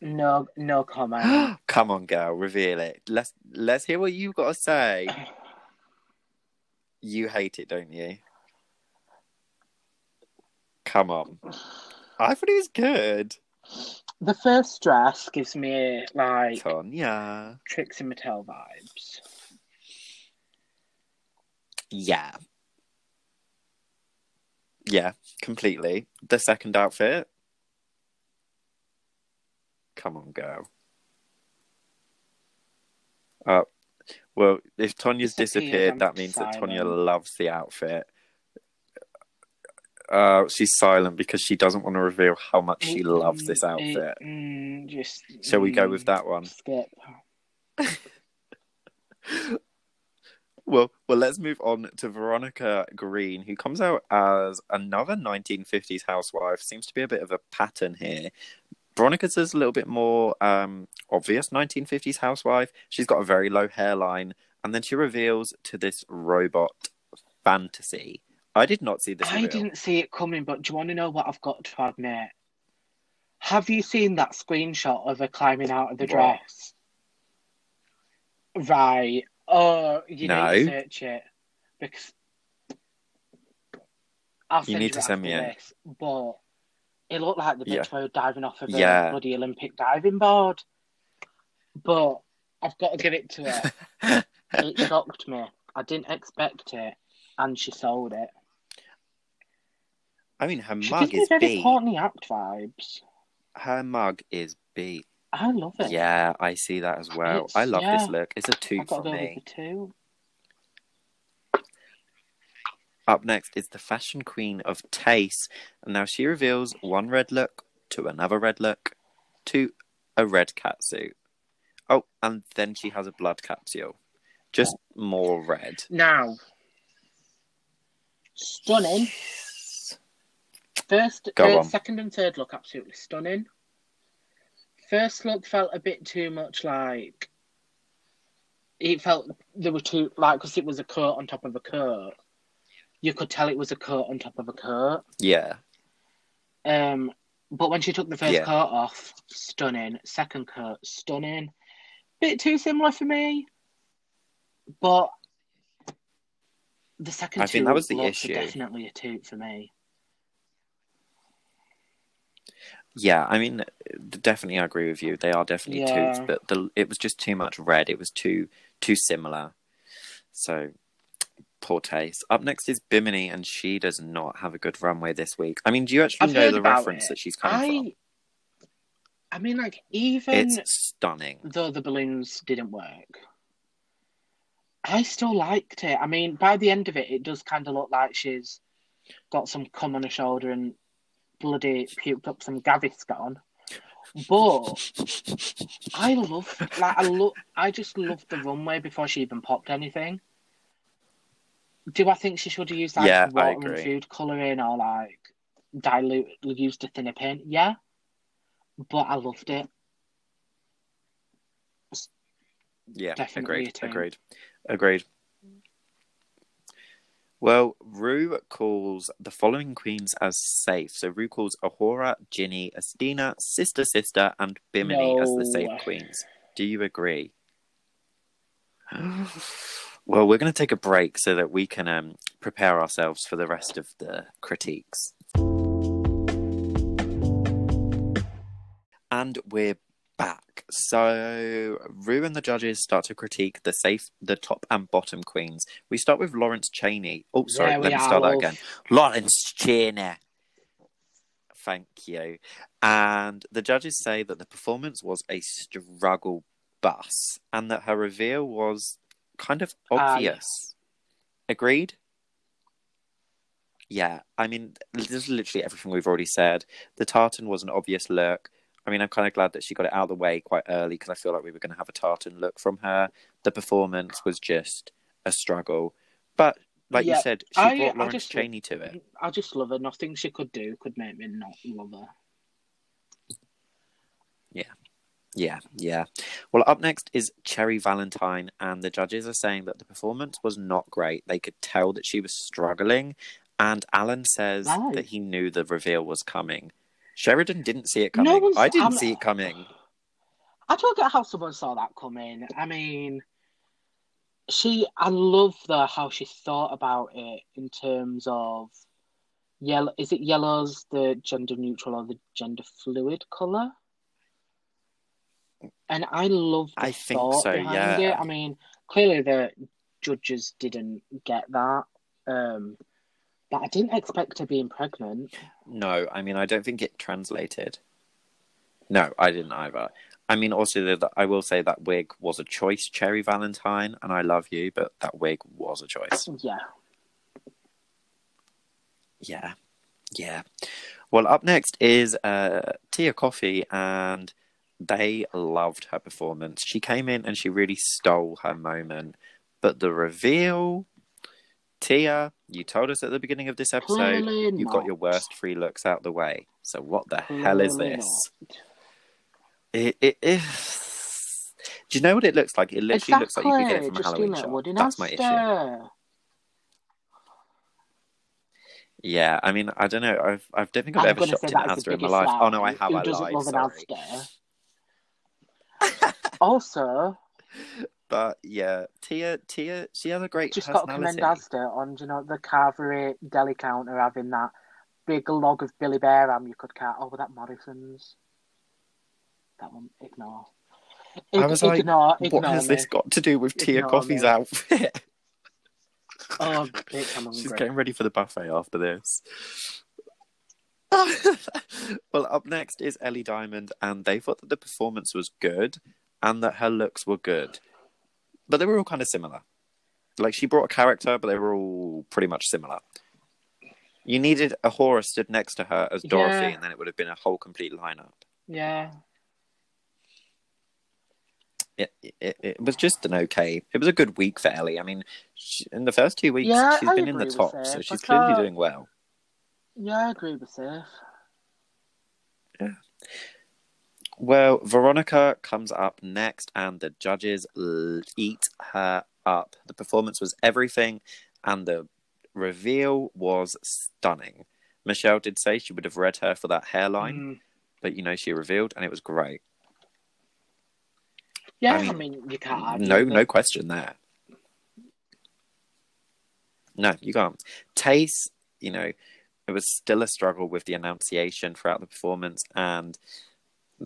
No, no comment. Come on, girl, reveal it. Let's let's hear what you've got to say. You hate it, don't you? Come on. I thought it was good. The first dress gives me like Tonya. Trixie Mattel vibes. Yeah. Yeah, completely. The second outfit. Come on, girl. Uh, well, if Tonya's Disappeared, disappeared, that means that Tonya loves the outfit. Uh, she's silent because she doesn't want to reveal how much she loves this outfit. it- just Shall we go mm, with that one? Skip. Well, well, let's move on to Veronica Green, who comes out as another 1950s housewife. Seems to be a bit of a pattern here. Veronica's is a little bit more um, obvious 1950s housewife. She's got a very low hairline, and then she reveals to this robot fantasy. I did not see this. I reveal. didn't see it coming, but do you want to know what I've got to admit? Have you seen that screenshot of her climbing out of the What? dress? Right. Oh, you No. need to search it because I'll You need to send me it. this, But it looked like the bitch Yeah. were diving off of a Yeah. bloody Olympic diving board. But I've got to give it to her. it shocked me. I didn't expect it, and she sold it. I mean, her She mug gives me is very B. Courtney Act vibes. Her mug is B. I love it. Yeah, I see that as well. It's- I love yeah. this look. It's a two I've for me. two. Up next is the fashion queen of Tayce, and now she reveals one red look to another red look to a red catsuit. Oh, and then she has a blood capsule. Just more red. Now, stunning. First, Go uh, on. second, and third look absolutely stunning. First look felt a bit too much like it felt there were two like because it was a coat on top of a coat. You could tell it was a coat on top of a coat. Yeah. Um, but when she took the first Yeah. coat off, stunning. Second coat, stunning. Bit too similar for me, but the second I think that was the issue. definitely a toot for me. Yeah, I mean, definitely I agree with you. They are definitely Yeah. toots, but the it was just too much red. It was too too similar. So poor taste. Up next is Bimini, and she does not have a good runway this week. I mean, do you actually I've know the reference it. that she's coming from? I, I mean, like even It's stunning. though the balloons didn't work, I still liked it. I mean, by the end of it, it does kind of look like she's got some cum on her shoulder and bloody puked up some Gaviscon. But I love, like, I love, I just loved the runway before she even popped anything. Do I think she should have used like Yeah, water and food coloring or like dilute, used a thinner paint? Yeah, but I loved it. Yeah, Definitely agreed, agreed, agreed. Well, Rue calls the following queens as safe. So Rue calls A'Whora, Ginny, Asttina, Sister Sister, and Bimini as the safe queens. Do you agree? well, we're going to take a break so that we can um, prepare ourselves for the rest of the critiques. And we're back. So Rue and the judges start to critique the safe, the top and bottom queens. We start with Lawrence Chaney. Oh, sorry, let me start that again. Lawrence Chaney. Thank you. And the judges say that the performance was a struggle bus and that her reveal was kind of Aye. obvious. Agreed? Yeah, I mean, this is literally everything we've already said. The tartan was an obvious look. I mean, I'm kind of glad that she got it out of the way quite early because I feel like we were going to have a tartan look from her. The performance was just a struggle. But, like Yeah, you said, she I- brought I Lawrence just- Chaney to it. I just love her. Nothing she could do could make me not love her. Yeah, yeah. Yeah. Well, up next is Cherry Valentine, and the judges are saying that the performance was not great. They could tell that she was struggling, and Alan says that he knew the reveal was coming. Sheridan didn't see it coming. No I didn't I'm- see it coming. I don't get how someone saw that coming. I mean, she. I love the how she thought about it in terms of yellow. Is it yellow's the gender neutral or the gender fluid color? And I love the I think thought so, behind yeah. it. I mean, clearly the judges didn't get that. Um, but I didn't expect her being pregnant. No, I mean, I don't think it translated. No, I didn't either. I mean, also, the, the- I will say that wig was a choice, Cherry Valentine, and I love you, but that wig was a choice. Yeah. Yeah, yeah. Well, up next is uh, Tia Kofi, and they loved her performance. She came in and she really stole her moment. But the reveal, Tia, you told us at the beginning of this episode Clearly you got not. your worst three looks out the way. So what the hell is Clearly this? not. It, it is. Do you know what it looks like? It literally looks like you could get it from a Halloween that shop. That's my issue. Yeah, I mean, I don't know. I've, I don't think I've I'm ever gonna shopped say in an that is the Asda in my biggest life. lie. Oh no, I have. Who I doesn't lied. love an Sorry. Also, But yeah, Tia, Tia, she has a great Just got to commend Asda on, you know, the carvery eh, deli counter having that big log of Billy Bear ham you could cut oh, over that Morrison's. That one, ignore. I was like, ignore, what ignore has me. this got to do with Tia Ignore Kofi's me. outfit? Oh, She's getting ready for the buffet after this. well, up next is Ellie Diamond, and they thought that the performance was good and that her looks were good. But they were all kind of similar. Like, she brought a character, but they were all pretty much similar. You needed A'Whora stood next to her as Dorothy, Yeah. and then it would have been a whole complete lineup. Yeah. It, it, it was just an okay. It was a good week for Ellie. I mean, she, in the first two weeks, Yeah, she's I been in the top, so she's clearly doing well. Yeah, I agree with Seth. Well, Veronica comes up next, and the judges l- eat her up. The performance was everything, and the reveal was stunning. Michelle did say she would have read her for that hairline, Mm. but you know, she revealed, and it was great. Yeah, I I mean, mean, you can't No, no question there. No, you can't. Tayce, you know, it was still a struggle with the enunciation throughout the performance, and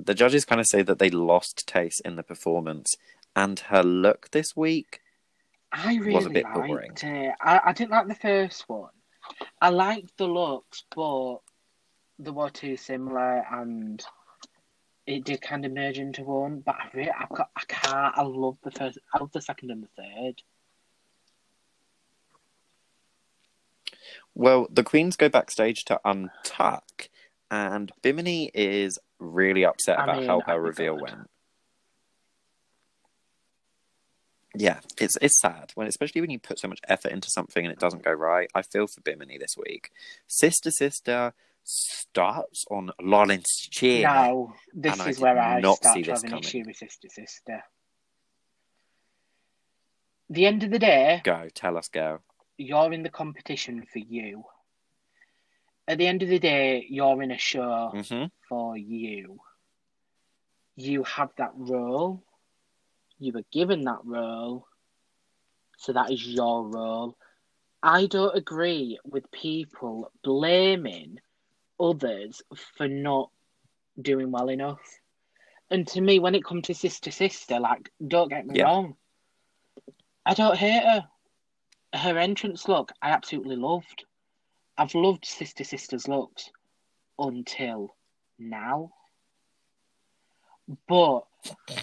the judges kind of say that they lost taste in the performance, and her look this week. I really was a bit boring. it. I, I didn't like the first one. I liked the looks, but they were too similar, and it did kind of merge into one. But I really, I've got, I can't. I love the first. I love the second and the third. Well, the queens go backstage to untuck, and Bimini is really upset I about mean, how her reveal went. Yeah, it's it's sad when, especially when you put so much effort into something and it doesn't go right. I feel for Bimini this week. Sister Sister starts on Lawrence Chaney. Now, this I is did where I not start see to this have an issue with Sister Sister. The end of the day, Go, tell us, go. you're in the competition for you. At the end of the day, you're in a show hmm for you. You have that role. You were given that role. So that is your role. I don't agree with people blaming others for not doing well enough. And to me, when it comes to Sister Sister, like, don't get me Yeah. wrong. I don't hate her. Her entrance look, I absolutely loved. I've loved Sister Sister's looks until now. But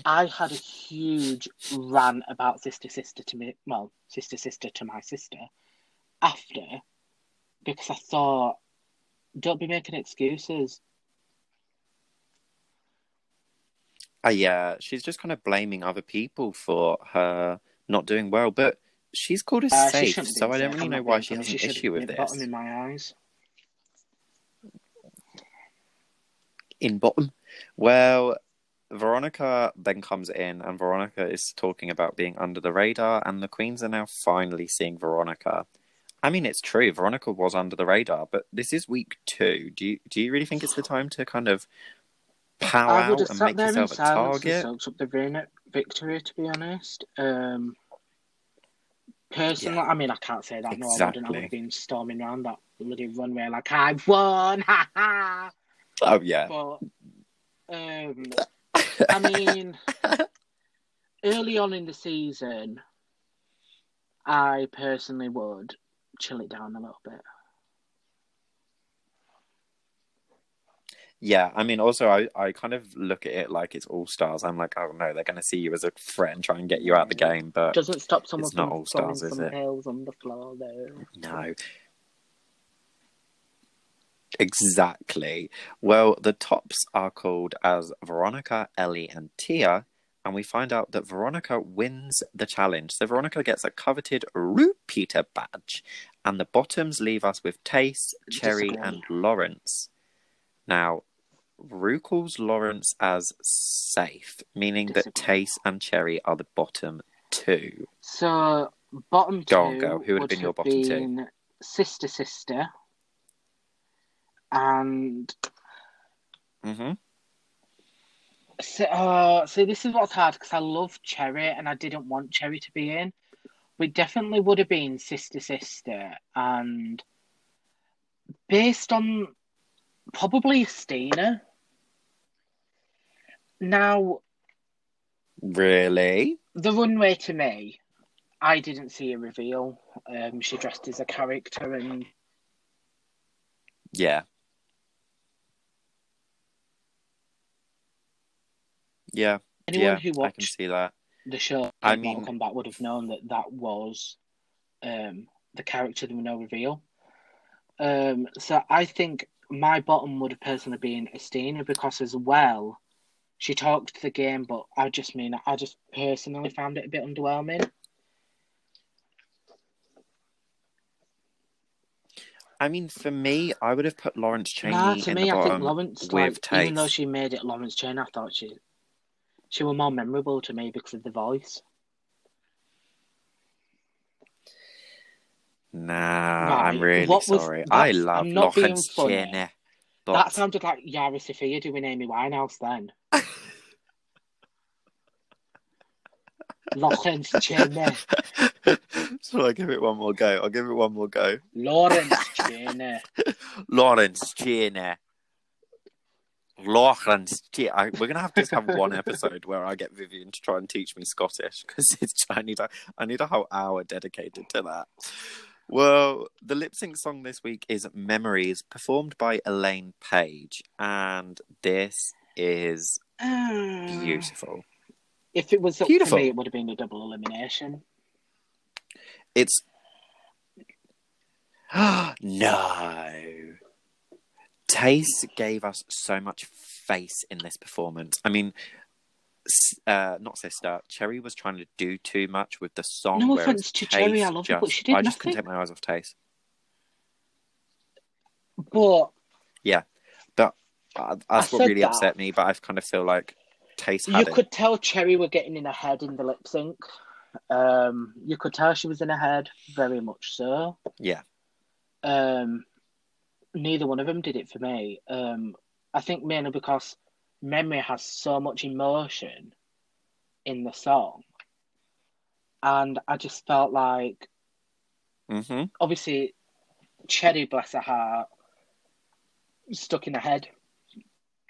I had a huge rant about Sister Sister to me, well, Sister Sister to my sister after because I thought, don't be making excuses. Uh, yeah, she's just kind of blaming other people for her not doing well, but she's called us Uh, safe, so I don't really I'm know why she has an issue with the bottom this. in my eyes. in bottom. Well, Veronica then comes in, and Veronica is talking about being under the radar, and the queens are now finally seeing Veronica. I mean, it's true. Veronica was under the radar, but this is week two. Do you do you really think it's the time to kind of pow I would out and make yourself a target? up the victory, to be honest. Um, personally, I mean, I can't say that. No, I wouldn't. I would have been storming around that bloody runway like I've won, ha ha. Oh yeah, But um, I mean, early on in the season, I personally would chill it down a little bit. Yeah. I mean, also, I I kind of look at it like it's all stars. I'm like, oh no, they're going to see you as a threat and try and get you out of the game, but Doesn't stop someone It's not from all stars, is some it? pills on the floor, though. No. Exactly. Well, the tops are called as Veronica, Ellie, and Tia, and we find out that Veronica wins the challenge. So Veronica gets a coveted repeater badge, and the bottoms leave us with Tayce, Cherry, and Lawrence. Now, Rue calls Lawrence as safe, meaning that Disagree. Tayce and Cherry are the bottom two. So, bottom two Go on, girl. Who would have been your bottom two? been Sister Sister and hmm So, uh, so this is what's hard because I love Cherry and I didn't want Cherry to be in. We definitely would have been sister sister and based on probably Stina. Now Really? the runway to me, I didn't see a reveal. Um, she dressed as a character and Yeah. Yeah. anyone yeah. who I can watched see that. the show I Mortal mean- Kombat would have known that that was um, the character. There were no reveal. Um, so I think my bottom would have personally been Asttina because as well, she talked the game, but I just mean I just personally found it a bit underwhelming. I mean, for me, I would have put Lawrence Chaney Nah, to in me, the I think Lawrence, like, Tayce. even though she made it Lawrence Chain, I thought she she was more memorable to me because of the voice. Nah, Right, I'm really what sorry. I love I'm not being funny. But That sounded like Yara Sofia doing Amy Winehouse then. Lawrence Chaney. Shall I give it one more go? I'll give it one more go. Lawrence Chaney. Lawrence Chaney. Lawrence Chaney. I, we're gonna have to have one episode where I get Vivian to try and teach me Scottish because it's I need a I need a whole hour dedicated to that. Well, the lip sync song this week is Memories, performed by Elaine Paige, and this is Ah. beautiful. If it was up Beautiful. to me, it would have been a double elimination. It's no. Tayce gave us so much face in this performance. I mean, uh, not sister. Cherry was trying to do too much with the song. No offense to Cherry, I love her, but just- she did I just couldn't take my eyes off Tayce. But yeah, But uh, that's what really that. upset me. But I kind of feel like Tayce you it. could tell Cherry were getting in ahead in the lip sync. Um, you could tell she was in ahead, very much so. Yeah. Um, neither one of them did it for me. Um, I think mainly because Memory has so much emotion in the song, and I just felt like hmm obviously Cherry, bless her heart, stuck in the head.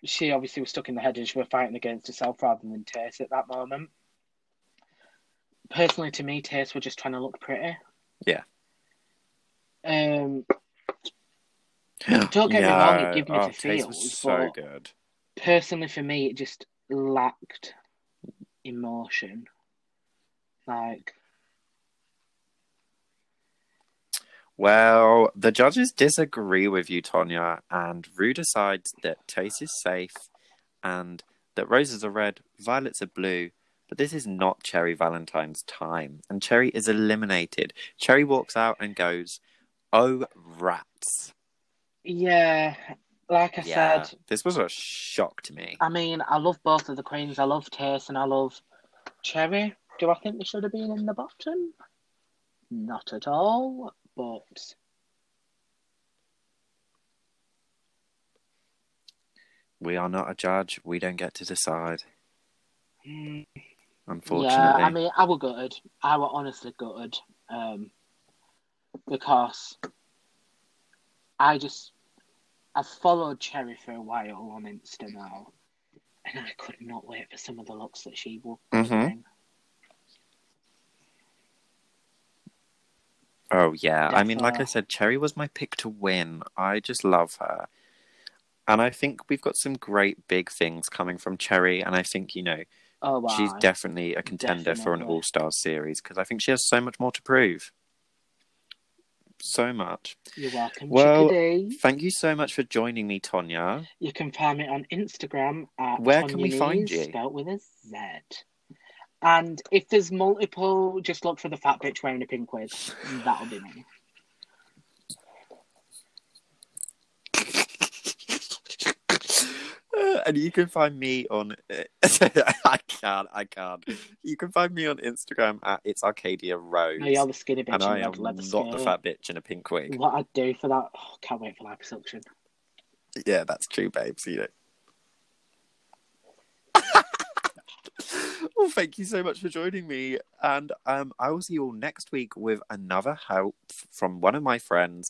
She obviously was stuck in the head and she was fighting against herself rather than Tayce at that moment. Personally, to me, Tayce were just trying to look pretty. Yeah. Um, Don't get me wrong, it gave me oh, the feels, so good. Personally, for me, it just lacked emotion. Like, Well, the judges disagree with you, Tonya, and Rue decides that Tayce is safe and that roses are red, violets are blue, but this is not Cherry Valentine's time, and Cherry is eliminated. Cherry walks out and goes, Oh, rats. yeah, like I yeah, said, this was a shock to me. I mean, I love both of the queens. I love Tayce and I love Cherry. Do I think they should have been in the bottom? Not at all, but We are not a judge. We don't get to decide, mm, unfortunately. yeah, I mean, I were gutted. I were honestly gutted um, because I just I've followed Cherry for a while on Insta now, and I could not wait for some of the looks that she will. Mhm. Oh yeah, I mean, like I said, Cherry was my pick to win. I just love her, and I think we've got some great big things coming from Cherry. And I think you know Oh wow! she's definitely a contender for an All Stars series because I think she has so much more to prove. So much. You're welcome, Well, Chickadee. Thank you so much for joining me, Tonya. You can find me on Instagram at Where can we find you? Spelt with a Z. And if there's multiple, just look for the fat bitch wearing a pink wig. That'll be me. Uh, and you can find me on. I can't. I can't. You can find me on Instagram at it's Arcadia Rose. No, you're the skinny bitch and in I red am leather not the fat bitch in a pink wig. What I'd do for that, oh, can't wait for liposuction. Yeah, that's true, babes. You know. Well, thank you so much for joining me. And um, I will see you all next week with another help from one of my friends.